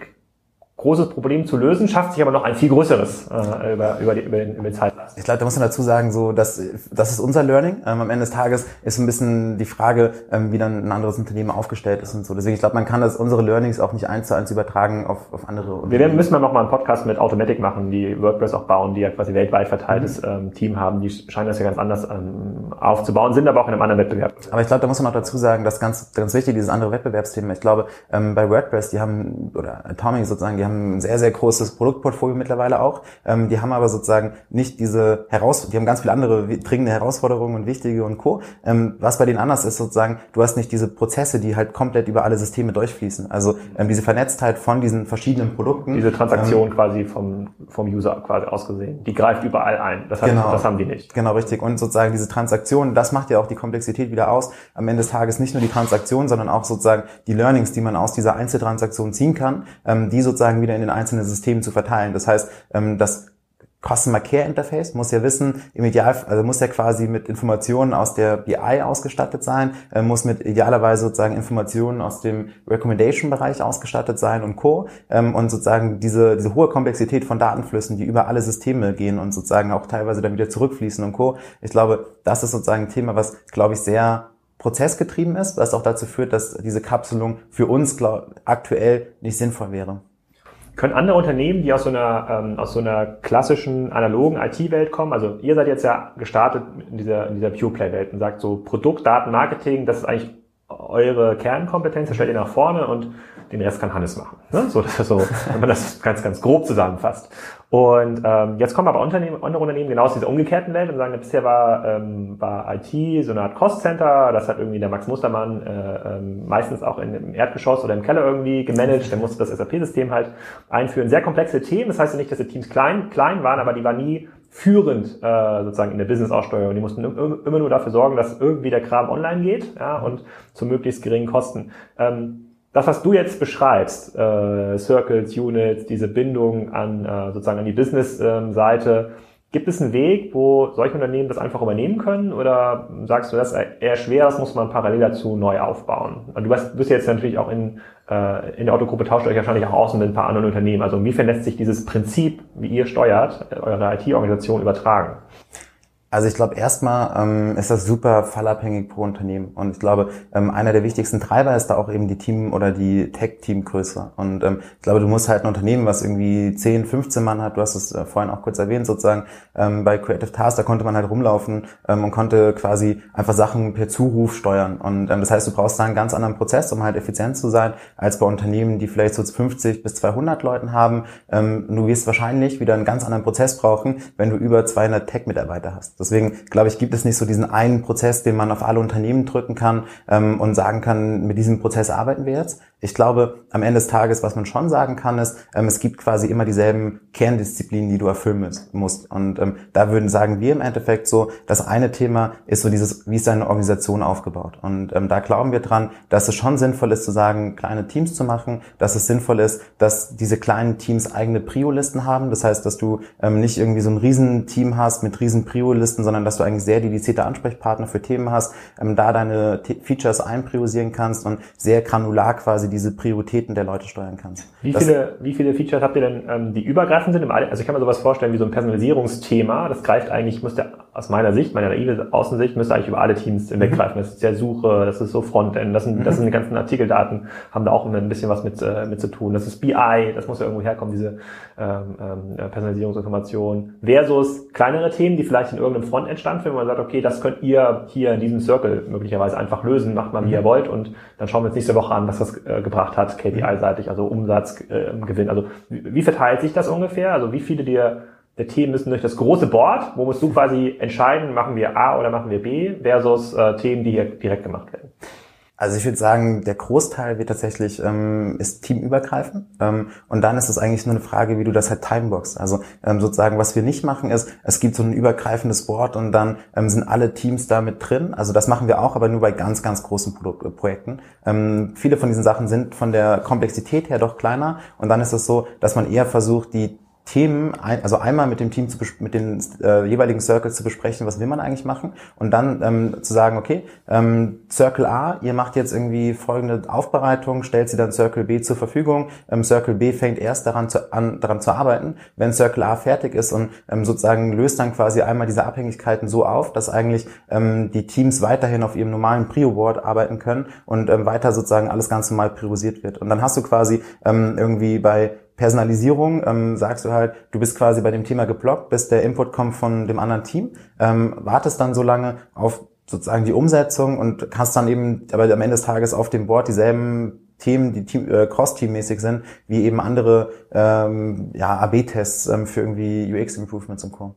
großes Problem zu lösen, schafft sich aber noch ein viel größeres äh, über, über, die, über, den, über die Zeit. Ich glaube, da muss man dazu sagen, so dass das ist unser Learning. Ähm, am Ende des Tages ist ein bisschen die Frage, ähm, wie dann ein anderes Unternehmen aufgestellt ist und so. Deswegen, ich glaube, man kann das unsere Learnings auch nicht eins zu eins übertragen auf, auf andere Unternehmen. Wir werden, müssen wir noch mal einen Podcast mit Automatic machen, die WordPress auch bauen, die ja quasi weltweit verteiltes mhm. ähm, Team haben. Die scheinen das ja ganz anders ähm, aufzubauen, sind aber auch in einem anderen Wettbewerb. Aber ich glaube, da muss man auch dazu sagen, dass ganz ganz wichtig dieses andere Wettbewerbsthema. Ich glaube, ähm, bei WordPress, die haben oder Atomic sozusagen, die haben haben ein sehr, sehr großes Produktportfolio mittlerweile auch. Ähm, die haben aber sozusagen nicht diese Heraus, die haben ganz viele andere dringende Herausforderungen und wichtige und Co. Ähm, was bei denen anders ist sozusagen, du hast nicht diese Prozesse, die halt komplett über alle Systeme durchfließen. Also ähm, diese Vernetztheit von diesen verschiedenen Produkten. Diese Transaktion ähm, quasi vom, vom User quasi ausgesehen. Die greift überall ein. Das, hat, genau, das haben die nicht. Genau, richtig. Und sozusagen diese Transaktion, das macht ja auch die Komplexität wieder aus. Am Ende des Tages nicht nur die Transaktion, sondern auch sozusagen die Learnings, die man aus dieser Einzeltransaktion ziehen kann, ähm, die sozusagen wieder in den einzelnen Systemen zu verteilen. Das heißt, ähm, das Customer Care Interface muss ja wissen, im Ideal, also muss ja quasi mit Informationen aus der BI ausgestattet sein, äh, muss mit idealerweise sozusagen Informationen aus dem Recommendation Bereich ausgestattet sein und Co. Ähm, und sozusagen diese, diese hohe Komplexität von Datenflüssen, die über alle Systeme gehen und sozusagen auch teilweise dann wieder zurückfließen und Co. Ich glaube, das ist sozusagen ein Thema, was, glaube ich, sehr prozessgetrieben ist, was auch dazu führt, dass diese Kapselung für uns glaub, aktuell nicht sinnvoll wäre. Können andere Unternehmen, die aus so einer, ähm, aus so einer klassischen analogen IT-Welt kommen, also ihr seid jetzt ja gestartet in dieser, in dieser Pure-Play-Welt und sagt so Produkt, Daten, Marketing, das ist eigentlich eure Kernkompetenz, das stellt ihr nach vorne und den Rest kann Hannes machen. Ne? So, das ist so, wenn man das ganz, ganz grob zusammenfasst. Und ähm, jetzt kommen aber Unternehmen, andere Unternehmen genau aus dieser umgekehrten Welt und sagen, bisher war, ähm, war IT so eine Art Cost-Center, das hat irgendwie der Max Mustermann äh, ähm, meistens auch in, im Erdgeschoss oder im Keller irgendwie gemanagt, der musste das SAP-System halt einführen. Sehr komplexe Themen, das heißt ja nicht, dass die Teams klein, klein waren, aber die waren nie führend äh, sozusagen in der Business-Aussteuerung. Die mussten immer nur dafür sorgen, dass irgendwie der Kram online geht ja, und zu möglichst geringen Kosten. Ähm, das, was du jetzt beschreibst, äh, Circles, Units, diese Bindung an äh, sozusagen an die Business-Seite, gibt es einen Weg, wo solche Unternehmen das einfach übernehmen können? Oder sagst du, das ist eher schwer, das muss man parallel dazu neu aufbauen? Du bist jetzt natürlich auch in, äh, in der Autogruppe tauscht euch wahrscheinlich auch aus mit ein paar anderen Unternehmen. Also inwiefern lässt sich dieses Prinzip, wie ihr steuert, eure IT-Organisation übertragen? Also ich glaube, erstmal ähm, ist das super fallabhängig pro Unternehmen. Und ich glaube, ähm, einer der wichtigsten Treiber ist da auch eben die Team- oder die Tech-Teamgröße. Und ähm, ich glaube, du musst halt ein Unternehmen, was irgendwie 10, 15 Mann hat, du hast es äh, vorhin auch kurz erwähnt, sozusagen ähm, bei Creative Task, da konnte man halt rumlaufen ähm, und konnte quasi einfach Sachen per Zuruf steuern. Und ähm, das heißt, du brauchst da einen ganz anderen Prozess, um halt effizient zu sein, als bei Unternehmen, die vielleicht so 50 bis 200 Leuten haben. Ähm, du wirst wahrscheinlich wieder einen ganz anderen Prozess brauchen, wenn du über 200 Tech-Mitarbeiter hast. Deswegen glaube ich, gibt es nicht so diesen einen Prozess, den man auf alle Unternehmen drücken kann ähm, und sagen kann, mit diesem Prozess arbeiten wir jetzt, ich glaube, am Ende des Tages, was man schon sagen kann, ist, ähm, es gibt quasi immer dieselben Kerndisziplinen, die du erfüllen musst. Und ähm, da würden sagen wir im Endeffekt so, das eine Thema ist so dieses, wie ist deine Organisation aufgebaut? Und ähm, da glauben wir dran, dass es schon sinnvoll ist zu sagen, kleine Teams zu machen, dass es sinnvoll ist, dass diese kleinen Teams eigene Prio-Listen haben. Das heißt, dass du ähm, nicht irgendwie so ein Riesenteam hast mit riesen Prio-Listen, sondern dass du eigentlich sehr dedizierte Ansprechpartner für Themen hast, ähm, da deine Features einpriorisieren kannst und sehr granular quasi diese Prioritäten der Leute steuern kannst. Wie viele, wie viele Features habt ihr denn, ähm, die übergreifend sind? Also ich kann mir sowas vorstellen wie so ein Personalisierungsthema. Das greift eigentlich, müsste aus meiner Sicht, meiner naive Außensicht, müsste eigentlich über alle Teams hinweggreifen. Mhm. Das ist ja Suche, das ist so Frontend, das sind, das sind die ganzen Artikeldaten, haben da auch immer ein bisschen was mit, äh, mit zu tun. Das ist BI, das muss ja irgendwo herkommen, diese ähm, ähm, Personalisierungsinformationen. Versus kleinere Themen, die vielleicht in irgendeinem Frontend stattfinden, wo man sagt, okay, das könnt ihr hier in diesem Circle möglicherweise einfach lösen, macht mal wie ihr mhm. wollt und dann schauen wir uns nächste Woche an, was das äh, gebracht hat, KPI-seitig, also Umsatz, äh, Gewinn. Also wie, wie verteilt sich das ungefähr? Also wie viele dir der Themen müssen durch das große Board, wo musst du quasi entscheiden, machen wir A oder machen wir B, versus äh, Themen, die hier direkt gemacht werden. Also ich würde sagen, der Großteil wird tatsächlich ähm, ist teamübergreifend ähm, und dann ist es eigentlich nur eine Frage, wie du das halt timeboxst. Also ähm, sozusagen, was wir nicht machen, ist, es gibt so ein übergreifendes Board und dann ähm, sind alle Teams da mit drin. Also das machen wir auch, aber nur bei ganz, ganz großen Produkt äh, Projekten. Ähm, viele von diesen Sachen sind von der Komplexität her doch kleiner und dann ist es so, dass man eher versucht, die Themen, also einmal mit dem Team, zu, mit den äh, jeweiligen Circles zu besprechen, was will man eigentlich machen und dann ähm, zu sagen, okay, ähm, Circle A, ihr macht jetzt irgendwie folgende Aufbereitung, stellt sie dann Circle B zur Verfügung. Ähm, Circle B fängt erst daran zu, an, daran zu arbeiten, wenn Circle A fertig ist und ähm, sozusagen löst dann quasi einmal diese Abhängigkeiten so auf, dass eigentlich ähm, die Teams weiterhin auf ihrem normalen Prio-Board arbeiten können und ähm, weiter sozusagen alles ganz normal priorisiert wird. Und dann hast du quasi ähm, irgendwie bei Personalisierung ähm, sagst du halt, du bist quasi bei dem Thema geblockt, bis der Input kommt von dem anderen Team, ähm, wartest dann so lange auf sozusagen die Umsetzung und hast dann eben aber am Ende des Tages auf dem Board dieselben Themen, die Team, äh, cross-team-mäßig sind, wie eben andere ähm, ja, AB-Tests ähm, für irgendwie UX-Improvements und Co.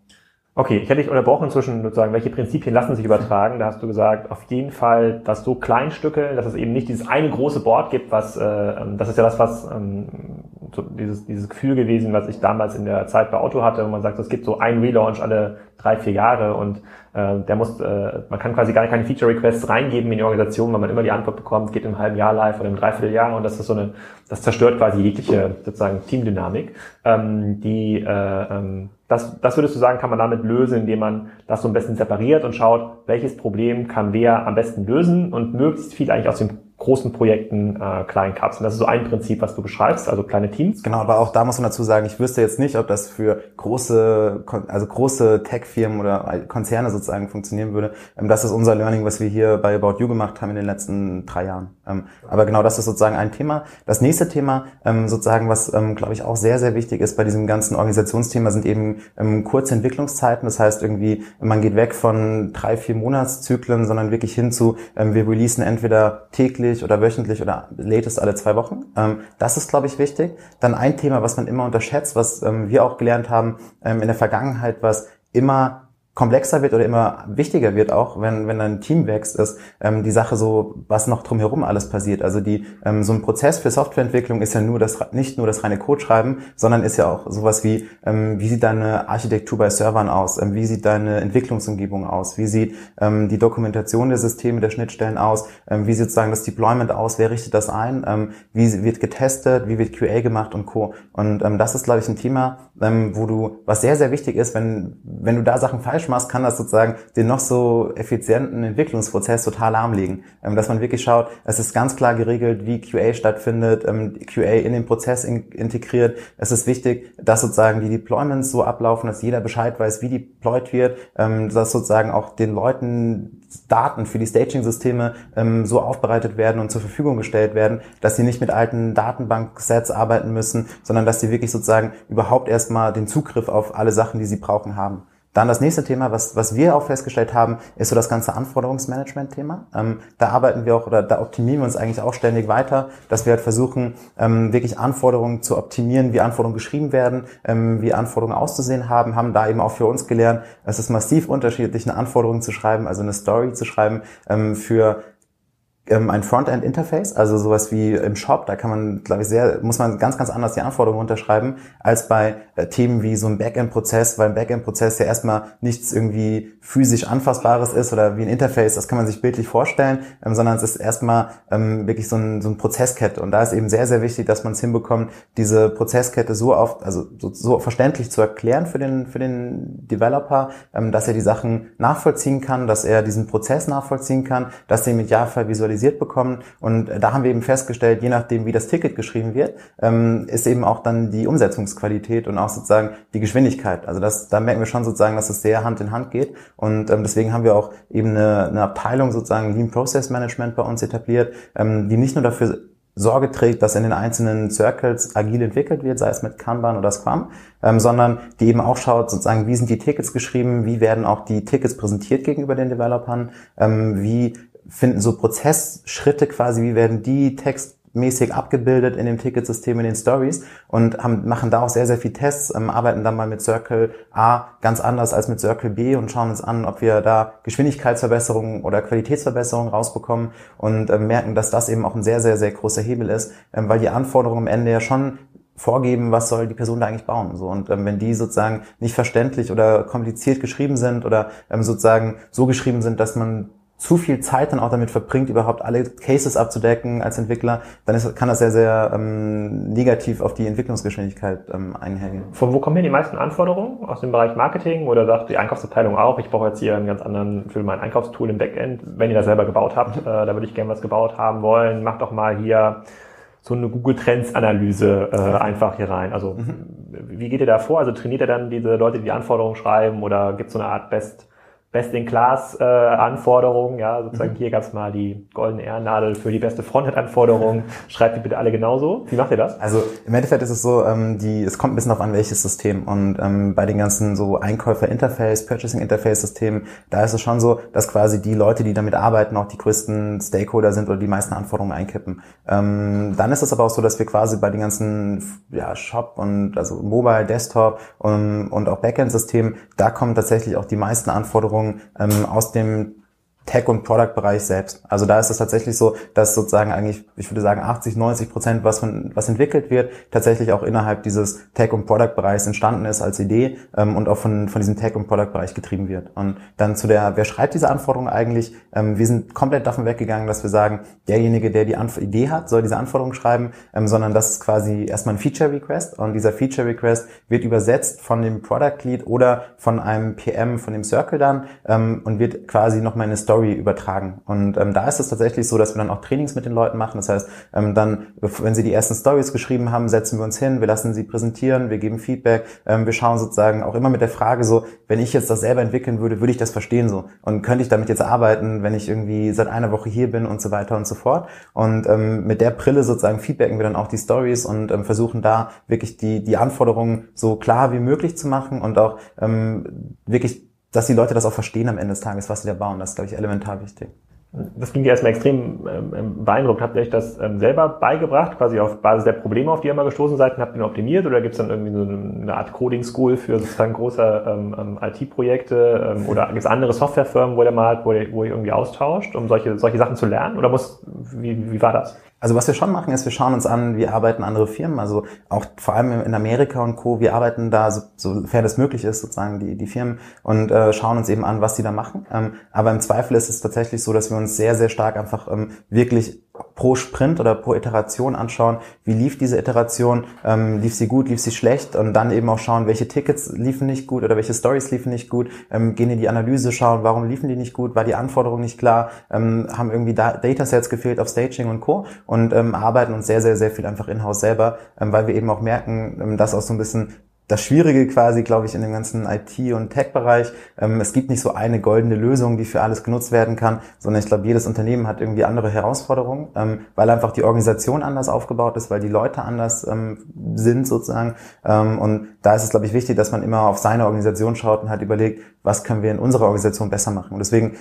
Okay, ich hätte dich unterbrochen zwischen sozusagen, welche Prinzipien lassen sich übertragen. Da hast du gesagt, auf jeden Fall, dass so Kleinstücke, dass es eben nicht dieses eine große Board gibt, was, äh, ähm, das ist ja das, was ähm, so dieses, dieses Gefühl gewesen, was ich damals in der Zeit bei Auto hatte, wo man sagt, es gibt so einen Relaunch alle drei, vier Jahre und äh, der muss, äh, man kann quasi gar keine Feature Requests reingeben in die Organisation, weil man immer die Antwort bekommt, geht im halben Jahr live oder im Dreivierteljahr und das ist so eine, das zerstört quasi jegliche sozusagen Teamdynamik, ähm, die äh, ähm, das, das würdest du sagen, kann man damit lösen, indem man das so ein bisschen separiert und schaut, welches Problem kann wer am besten lösen und möglichst viel eigentlich aus dem großen Projekten äh, klein kapseln. Das ist so ein Prinzip, was du beschreibst, also kleine Teams. Genau, aber auch da muss man dazu sagen, ich wüsste jetzt nicht, ob das für große, also große Tech-Firmen oder Konzerne sozusagen funktionieren würde. Ähm, das ist unser Learning, was wir hier bei About You gemacht haben in den letzten drei Jahren. Ähm, aber genau, das ist sozusagen ein Thema. Das nächste Thema, ähm, sozusagen, was, glaube ich, auch sehr, sehr wichtig ist bei diesem ganzen Organisationsthema, sind eben kurze Entwicklungszeiten. Das heißt irgendwie, man geht weg von drei, vier Monatszyklen, sondern wirklich hin zu, wir releasen entweder täglich täglich oder wöchentlich oder latest alle zwei Wochen. Ähm, das ist, glaube ich, wichtig. Dann ein Thema, was man immer unterschätzt, was ähm, wir auch gelernt haben ähm, in der Vergangenheit, was immer komplexer wird oder immer wichtiger wird auch, wenn, wenn ein Team wächst, ist ähm, die Sache so, was noch drumherum alles passiert. Also die ähm, so ein Prozess für Softwareentwicklung ist ja nur das nicht nur das reine Code schreiben, sondern ist ja auch sowas wie, ähm, wie sieht deine Architektur bei Servern aus, ähm, wie sieht deine Entwicklungsumgebung aus, wie sieht ähm, die Dokumentation der Systeme, der Schnittstellen aus, ähm, wie sieht sozusagen das Deployment aus, wer richtet das ein, ähm, wie wird getestet, wie wird QA gemacht und Co. Und ähm, das ist, glaube ich, ein Thema, ähm, wo du, was sehr, sehr wichtig ist, wenn, wenn du da Sachen falsch machst, kann das sozusagen den noch so effizienten Entwicklungsprozess total lahmlegen. Ähm, dass man wirklich schaut, es ist ganz klar geregelt, wie QA stattfindet, ähm, QA in den Prozess in, integriert. Es ist wichtig, dass sozusagen die Deployments so ablaufen, dass jeder Bescheid weiß, wie deployed wird, ähm, dass sozusagen auch den Leuten Daten für die Staging-Systeme ähm, so aufbereitet werden und zur Verfügung gestellt werden, dass sie nicht mit alten Datenbanksets arbeiten müssen, sondern dass sie wirklich sozusagen überhaupt erstmal den Zugriff auf alle Sachen, die sie brauchen, haben. Dann das nächste Thema, was, was wir auch festgestellt haben, ist so das ganze Anforderungsmanagement-Thema. Ähm, da arbeiten wir auch oder da optimieren wir uns eigentlich auch ständig weiter, dass wir halt versuchen, ähm, wirklich Anforderungen zu optimieren, wie Anforderungen geschrieben werden, ähm, wie Anforderungen auszusehen haben, haben da eben auch für uns gelernt, es ist massiv unterschiedlich, eine Anforderung zu schreiben, also eine Story zu schreiben ähm, für ein Frontend-Interface, also sowas wie im Shop, da kann man, glaube ich, sehr, muss man ganz, ganz anders die Anforderungen unterschreiben, als bei äh, Themen wie so ein Backend-Prozess, weil ein Backend-Prozess ja erstmal nichts irgendwie physisch Anfassbares ist oder wie ein Interface, das kann man sich bildlich vorstellen, ähm, sondern es ist erstmal ähm, wirklich so, ein, so ein Prozesskette. Und da ist eben sehr, sehr wichtig, dass man es hinbekommt, diese Prozesskette so oft, also so, so verständlich zu erklären für den, für den Developer, ähm, dass er die Sachen nachvollziehen kann, dass er diesen Prozess nachvollziehen kann, dass er im Idealfall visualisiert aktualisiert bekommen. Und da haben wir eben festgestellt, je nachdem, wie das Ticket geschrieben wird, ähm, ist eben auch dann die Umsetzungsqualität und auch sozusagen die Geschwindigkeit. Also das, da merken wir schon sozusagen, dass es sehr Hand in Hand geht. Und ähm, deswegen haben wir auch eben eine, eine Abteilung sozusagen Lean Process Management bei uns etabliert, ähm, die nicht nur dafür Sorge trägt, dass in den einzelnen Circles agil entwickelt wird, sei es mit Kanban oder Scrum, ähm, sondern die eben auch schaut, sozusagen, wie sind die Tickets geschrieben, wie werden auch die Tickets präsentiert gegenüber den Developern, ähm, wie finden so Prozessschritte quasi, wie werden die textmäßig abgebildet in dem Ticketsystem, in den Stories und haben, machen da auch sehr, sehr viel Tests, ähm, arbeiten dann mal mit Circle A ganz anders als mit Circle B und schauen uns an, ob wir da Geschwindigkeitsverbesserungen oder Qualitätsverbesserungen rausbekommen und äh, merken, dass das eben auch ein sehr, sehr, sehr großer Hebel ist, ähm, weil die Anforderungen am Ende ja schon vorgeben, was soll die Person da eigentlich bauen. So und ähm, wenn die sozusagen nicht verständlich oder kompliziert geschrieben sind oder ähm, sozusagen so geschrieben sind, dass man zu viel Zeit dann auch damit verbringt, überhaupt alle Cases abzudecken als Entwickler, dann ist, kann das sehr, sehr ähm, negativ auf die Entwicklungsgeschwindigkeit ähm, einhängen. Von wo kommen hier die meisten Anforderungen? Aus dem Bereich Marketing oder sagt die Einkaufsabteilung auch, ich brauche jetzt hier einen ganz anderen für mein Einkaufstool im Backend, wenn ihr das selber gebaut habt, mhm. äh, da würde ich gerne was gebaut haben wollen, macht doch mal hier so eine Google Trends Analyse äh, einfach hier rein. Also mhm. wie geht ihr da vor? Also trainiert ihr dann diese Leute, die die Anforderungen schreiben oder gibt es so eine Art Best Best-in-Class-Anforderungen, äh, ja, sozusagen mhm. hier gab's mal die goldene Ehrennadel für die beste Frontend-Anforderung. (laughs) Schreibt die bitte alle genauso. Wie macht ihr das? Also im Endeffekt ist es so, ähm, die, es kommt ein bisschen auf an, welches System. Und ähm, bei den ganzen so Einkäufer-Interface, Purchasing-Interface-Systemen, da ist es schon so, dass quasi die Leute, die damit arbeiten, auch die größten Stakeholder sind oder die meisten Anforderungen einkippen. Ähm, dann ist es aber auch so, dass wir quasi bei den ganzen ja, Shop und also Mobile, Desktop und, und auch Backend-Systemen, da kommen tatsächlich auch die meisten Anforderungen Anforderungen ähm, aus dem Tech- und Product-Bereich selbst. Also da ist es tatsächlich so, dass sozusagen eigentlich, ich würde sagen, 80, 90 Prozent, was, von, was entwickelt wird, tatsächlich auch innerhalb dieses Tech- und Product-Bereichs entstanden ist als Idee ähm, und auch von, von diesem Tech- und Product-Bereich getrieben wird. Und dann zu der, wer schreibt diese Anforderungen eigentlich? Ähm, wir sind komplett davon weggegangen, dass wir sagen, derjenige, der die Anf Idee hat, soll diese Anforderungen schreiben, ähm, sondern das ist quasi erstmal ein Feature-Request und dieser Feature-Request wird übersetzt von dem Product-Lead oder von einem PM, von dem Circle dann ähm, und wird quasi nochmal in eine Story Story übertragen. Und ähm, da ist es tatsächlich so, dass wir dann auch Trainings mit den Leuten machen. Das heißt, ähm, dann, wenn sie die ersten Stories geschrieben haben, setzen wir uns hin, wir lassen sie präsentieren, wir geben Feedback, ähm, wir schauen sozusagen auch immer mit der Frage so, wenn ich jetzt das selber entwickeln würde, würde ich das verstehen so und könnte ich damit jetzt arbeiten, wenn ich irgendwie seit einer Woche hier bin und so weiter und so fort. Und ähm, mit der Brille sozusagen feedbacken wir dann auch die Stories und ähm, versuchen da wirklich die die Anforderungen so klar wie möglich zu machen und auch ähm, wirklich dass die Leute das auch verstehen am Ende des Tages, was sie da bauen. Das ist, glaube ich, elementar wichtig. Das klingt ja erstmal extrem ähm, ähm, beeindruckt. Habt ihr euch das ähm, selber beigebracht, quasi auf Basis der Probleme, auf die ihr mal gestoßen seid, und habt ihr optimiert oder gibt es dann irgendwie so eine Art Coding-School für sozusagen große ähm, ähm IT-Projekte ähm, oder gibt es andere Softwarefirmen, wo ihr mal, wo ihr, wo ihr irgendwie austauscht, um solche, solche Sachen zu lernen? Oder muss, wie, wie war das? Also was wir schon machen, ist, wir schauen uns an, wie arbeiten andere Firmen, also auch vor allem in Amerika und Co., wir arbeiten da, so, sofern es möglich ist, sozusagen die, die Firmen und äh, schauen uns eben an, was die da machen. Ähm, aber im Zweifel ist es tatsächlich so, dass wir uns sehr, sehr stark einfach ähm, wirklich pro Sprint oder pro Iteration anschauen, wie lief diese Iteration, ähm, lief sie gut, lief sie schlecht und dann eben auch schauen, welche Tickets liefen nicht gut oder welche Stories liefen nicht gut, ähm, gehen in die Analyse, schauen, warum liefen die nicht gut, war die Anforderung nicht klar, ähm, haben irgendwie da Datasets gefehlt auf Staging und Co. und ähm, arbeiten uns sehr, sehr, sehr viel einfach in-house selber, ähm, weil wir eben auch merken, ähm, dass auch so ein bisschen das Schwierige quasi, glaube ich, in dem ganzen IT- und Tech-Bereich. Ähm, es gibt nicht so eine goldene Lösung, die für alles genutzt werden kann, sondern ich glaube, jedes Unternehmen hat irgendwie andere Herausforderungen, ähm, weil einfach die Organisation anders aufgebaut ist, weil die Leute anders ähm, sind sozusagen. Ähm, und da ist es, glaube ich, wichtig, dass man immer auf seine Organisation schaut und halt überlegt, was können wir in unserer Organisation besser machen. Und deswegen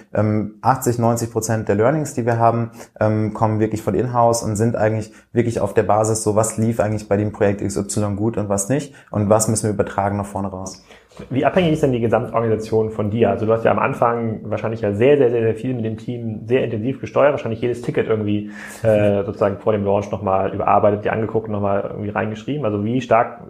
80, ähm, 90 Prozent der Learnings, die wir haben, ähm, kommen wirklich von in-house und sind eigentlich wirklich auf der Basis so, was lief eigentlich bei dem Projekt XY gut und was nicht und was müssen wir übertragen nach vorne raus. Wie abhängig ist denn die Gesamtorganisation von dir? Also du hast ja am Anfang wahrscheinlich ja sehr, sehr, sehr, sehr viel mit dem Team sehr intensiv gesteuert, wahrscheinlich jedes Ticket irgendwie äh, sozusagen vor dem Launch nochmal überarbeitet, dir angeguckt nochmal irgendwie reingeschrieben. Also wie stark,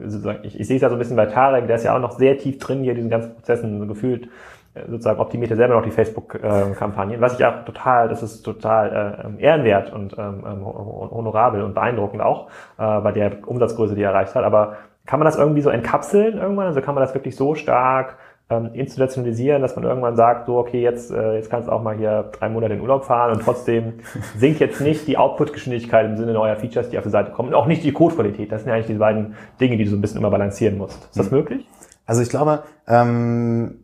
ich, ich sehe es ja so ein bisschen bei Tarek, der ist ja auch noch sehr tief drin hier, diesen ganzen Prozessen so gefühlt äh, sozusagen optimiert er selber noch die Facebook-Kampagnen, was ich auch total, das ist total äh, ehrenwert und ähm, honorabel und beeindruckend auch äh, bei der Umsatzgröße, die er erreicht hat. Aber kann man das irgendwie so entkapseln irgendwann? Also kann man das wirklich so stark ähm, institutionalisieren, dass man irgendwann sagt, so okay, jetzt, äh, jetzt kannst du auch mal hier drei Monate in Urlaub fahren und trotzdem (laughs) sinkt jetzt nicht die Output-Geschwindigkeit im Sinne neuer Features, die auf die Seite kommen und auch nicht die Codequalität. Das sind ja eigentlich die beiden Dinge, die du so ein bisschen immer balancieren musst. Ist das mhm. möglich? Also ich glaube, ähm,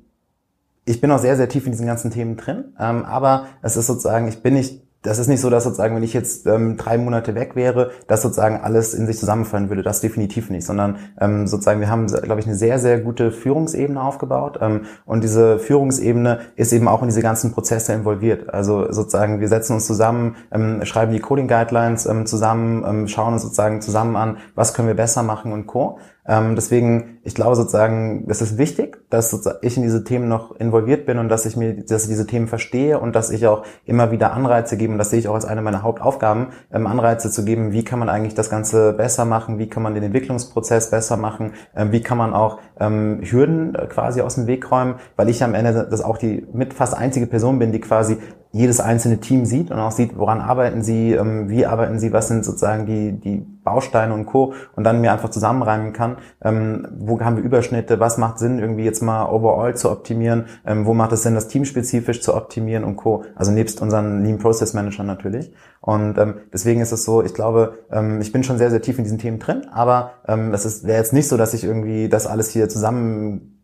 ich bin auch sehr, sehr tief in diesen ganzen Themen drin, ähm, aber es ist sozusagen, ich bin nicht das ist nicht so, dass sozusagen, wenn ich jetzt ähm, drei Monate weg wäre, dass sozusagen alles in sich zusammenfallen würde. Das definitiv nicht, sondern ähm, sozusagen wir haben, glaube ich, eine sehr, sehr gute Führungsebene aufgebaut ähm, und diese Führungsebene ist eben auch in diese ganzen Prozesse involviert. Also sozusagen, wir setzen uns zusammen, ähm, schreiben die Coding Guidelines ähm, zusammen, ähm, schauen uns sozusagen zusammen an, was können wir besser machen und co. Ähm, deswegen, ich glaube sozusagen, das ist wichtig, dass ich in diese Themen noch involviert bin und dass ich mir, dass ich diese Themen verstehe und dass ich auch immer wieder Anreize gebe und das sehe ich auch als eine meiner Hauptaufgaben, ähm, Anreize zu geben, wie kann man eigentlich das Ganze besser machen, wie kann man den Entwicklungsprozess besser machen, ähm, wie kann man auch ähm, Hürden äh, quasi aus dem Weg räumen, weil ich am Ende das auch die mit fast einzige Person bin, die quasi jedes einzelne Team sieht und auch sieht, woran arbeiten sie, ähm, wie arbeiten sie, was sind sozusagen die, die Bausteine und Co. und dann mir einfach zusammenreimen kann, ähm, wo haben wir Überschnitte, was macht Sinn, irgendwie jetzt mal overall zu optimieren, ähm, wo macht es Sinn, das teamspezifisch zu optimieren und Co. Also nebst unseren Lean Process Manager natürlich. Und ähm, deswegen ist es so, ich glaube, ähm, ich bin schon sehr, sehr tief in diesen Themen drin, aber ähm, das wäre jetzt nicht so, dass ich irgendwie das alles hier zusammen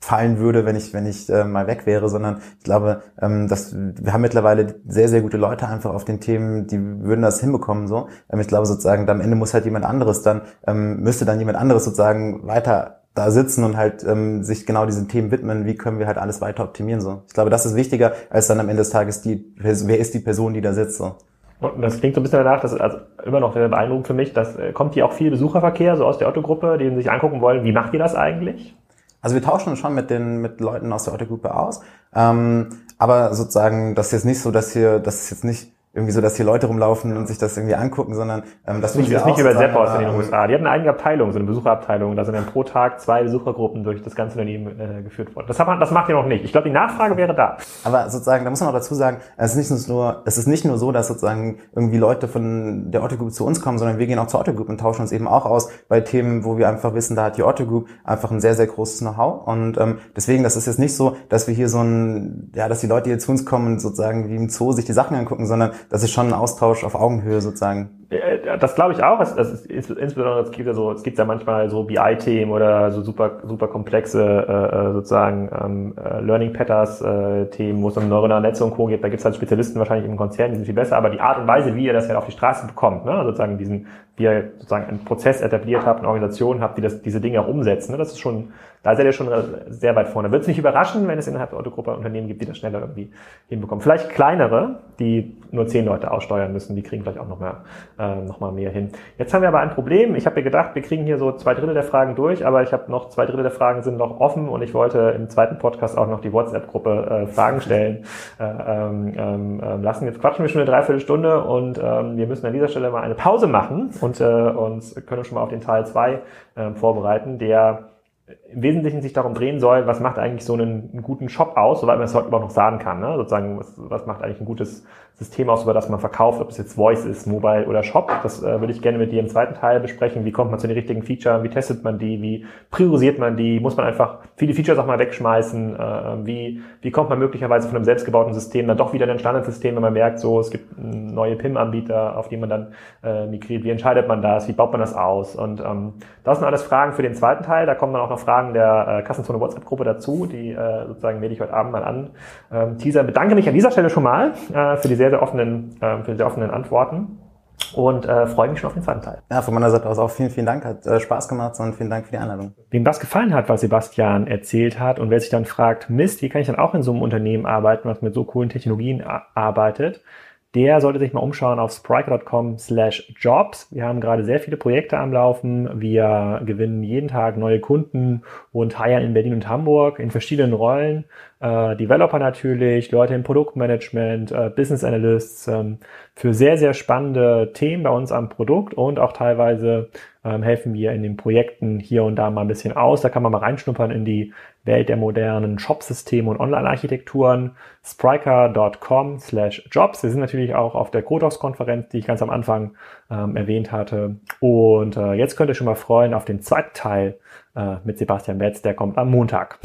fallen würde, wenn ich wenn ich äh, mal weg wäre, sondern ich glaube, ähm, dass wir haben mittlerweile sehr sehr gute Leute einfach auf den Themen, die würden das hinbekommen so. Ähm, ich glaube sozusagen, am Ende muss halt jemand anderes dann ähm, müsste dann jemand anderes sozusagen weiter da sitzen und halt ähm, sich genau diesen Themen widmen, wie können wir halt alles weiter optimieren so. Ich glaube, das ist wichtiger als dann am Ende des Tages die wer ist die Person, die da sitzt so. Und das klingt so ein bisschen danach, das ist also immer noch beeindruckend für mich, dass äh, kommt hier auch viel Besucherverkehr so aus der Otto-Gruppe, die sich angucken wollen, wie macht ihr das eigentlich? Also wir tauschen uns schon mit den mit Leuten aus der Otto-Gruppe aus, ähm, aber sozusagen das ist jetzt nicht so, dass hier, das ist jetzt nicht irgendwie so, dass hier Leute rumlaufen und sich das irgendwie angucken, sondern ähm, das, das ist nicht wie bei Zappos in den USA. Die hatten eine eigene Abteilung, so eine Besucherabteilung. Da sind dann pro Tag zwei Besuchergruppen durch das ganze Unternehmen äh, geführt worden. Das, hat man, das macht ihr noch nicht. Ich glaube, die Nachfrage wäre da. Aber sozusagen, da muss man auch dazu sagen, es ist nicht nur, es ist nicht nur so, dass sozusagen irgendwie Leute von der Otto Group zu uns kommen, sondern wir gehen auch zur Otto Group und tauschen uns eben auch aus bei Themen, wo wir einfach wissen, da hat die Otto Group einfach ein sehr, sehr großes Know-how. Und ähm, deswegen, das ist jetzt nicht so, dass wir hier so ein, ja, dass die Leute hier zu uns kommen und sozusagen wie im Zoo sich die Sachen angucken, sondern das ist schon ein Austausch auf Augenhöhe sozusagen. Äh, das glaube ich auch. Es, ist, insbesondere es gibt ja so, es gibt ja manchmal so BI-Themen oder so super super komplexe äh, äh sozusagen ähm, äh, Learning Patterns äh, wo es um neuronale Netze und Co. gibt. Da gibt es halt Spezialisten wahrscheinlich im Konzern, die sind viel besser. Aber die Art und Weise, wie ihr das halt auf die Straße bekommt, ne? sozusagen diesen, wie ihr sozusagen einen Prozess etabliert habt, eine Organisation habt, die das, diese Dinge auch umsetzen, ne? das ist schon da seid ihr schon sehr weit vorne. Wird es nicht überraschen, wenn es innerhalb der Autogruppe Unternehmen gibt, die das schneller irgendwie hinbekommen. Vielleicht kleinere, die nur zehn Leute aussteuern müssen, die kriegen vielleicht auch noch, mehr, äh, noch mal mehr hin. Jetzt haben wir aber ein Problem. Ich habe mir gedacht, wir kriegen hier so zwei Drittel der Fragen durch, aber ich habe noch zwei Drittel der Fragen sind noch offen und ich wollte im zweiten Podcast auch noch die WhatsApp-Gruppe äh, Fragen stellen äh, ähm, ähm, ähm, lassen. Jetzt quatschen wir schon eine Dreiviertelstunde und ähm, wir müssen an dieser Stelle mal eine Pause machen und äh, uns können schon mal auf den Teil zwei äh, vorbereiten, der im Wesentlichen sich darum drehen soll, was macht eigentlich so einen, einen guten Shop aus, soweit man es heute überhaupt noch sagen kann. Ne? Sozusagen, was, was macht eigentlich ein gutes System aus, über das man verkauft, ob es jetzt Voice ist, Mobile oder Shop. Das äh, würde ich gerne mit dir im zweiten Teil besprechen. Wie kommt man zu den richtigen Features? Wie testet man die? Wie priorisiert man die? Muss man einfach viele Features auch mal wegschmeißen? Äh, wie, wie kommt man möglicherweise von einem selbstgebauten System dann doch wieder in ein Standardsystem, wenn man merkt, so es gibt neue PIM-Anbieter, auf die man dann äh, migriert? Wie entscheidet man das? Wie baut man das aus? Und ähm, das sind alles Fragen für den zweiten Teil. Da kommen dann auch noch Fragen der äh, Kassenzone WhatsApp-Gruppe dazu, die äh, sozusagen werde ich heute Abend mal an. Ähm, Teaser bedanke mich an dieser Stelle schon mal äh, für die sehr, sehr offenen, äh, für die sehr offenen Antworten und äh, freue mich schon auf den zweiten Teil. Ja, von meiner Seite aus auch vielen, vielen Dank. Hat äh, Spaß gemacht und vielen Dank für die Einladung. Wem das gefallen hat, was Sebastian erzählt hat und wer sich dann fragt, Mist, wie kann ich dann auch in so einem Unternehmen arbeiten, was mit so coolen Technologien arbeitet, der sollte sich mal umschauen auf spriker.com slash jobs. Wir haben gerade sehr viele Projekte am Laufen. Wir gewinnen jeden Tag neue Kunden und heiern in Berlin und Hamburg in verschiedenen Rollen. Äh, Developer natürlich, Leute im Produktmanagement, äh, Business Analysts, ähm, für sehr, sehr spannende Themen bei uns am Produkt und auch teilweise ähm, helfen wir in den Projekten hier und da mal ein bisschen aus. Da kann man mal reinschnuppern in die Welt der modernen Shop-Systeme und Online-Architekturen. Spriker.com slash Jobs. Wir sind natürlich auch auf der Codox-Konferenz, die ich ganz am Anfang ähm, erwähnt hatte. Und äh, jetzt könnt ihr schon mal freuen auf den zweiten Teil äh, mit Sebastian Betz, der kommt am Montag.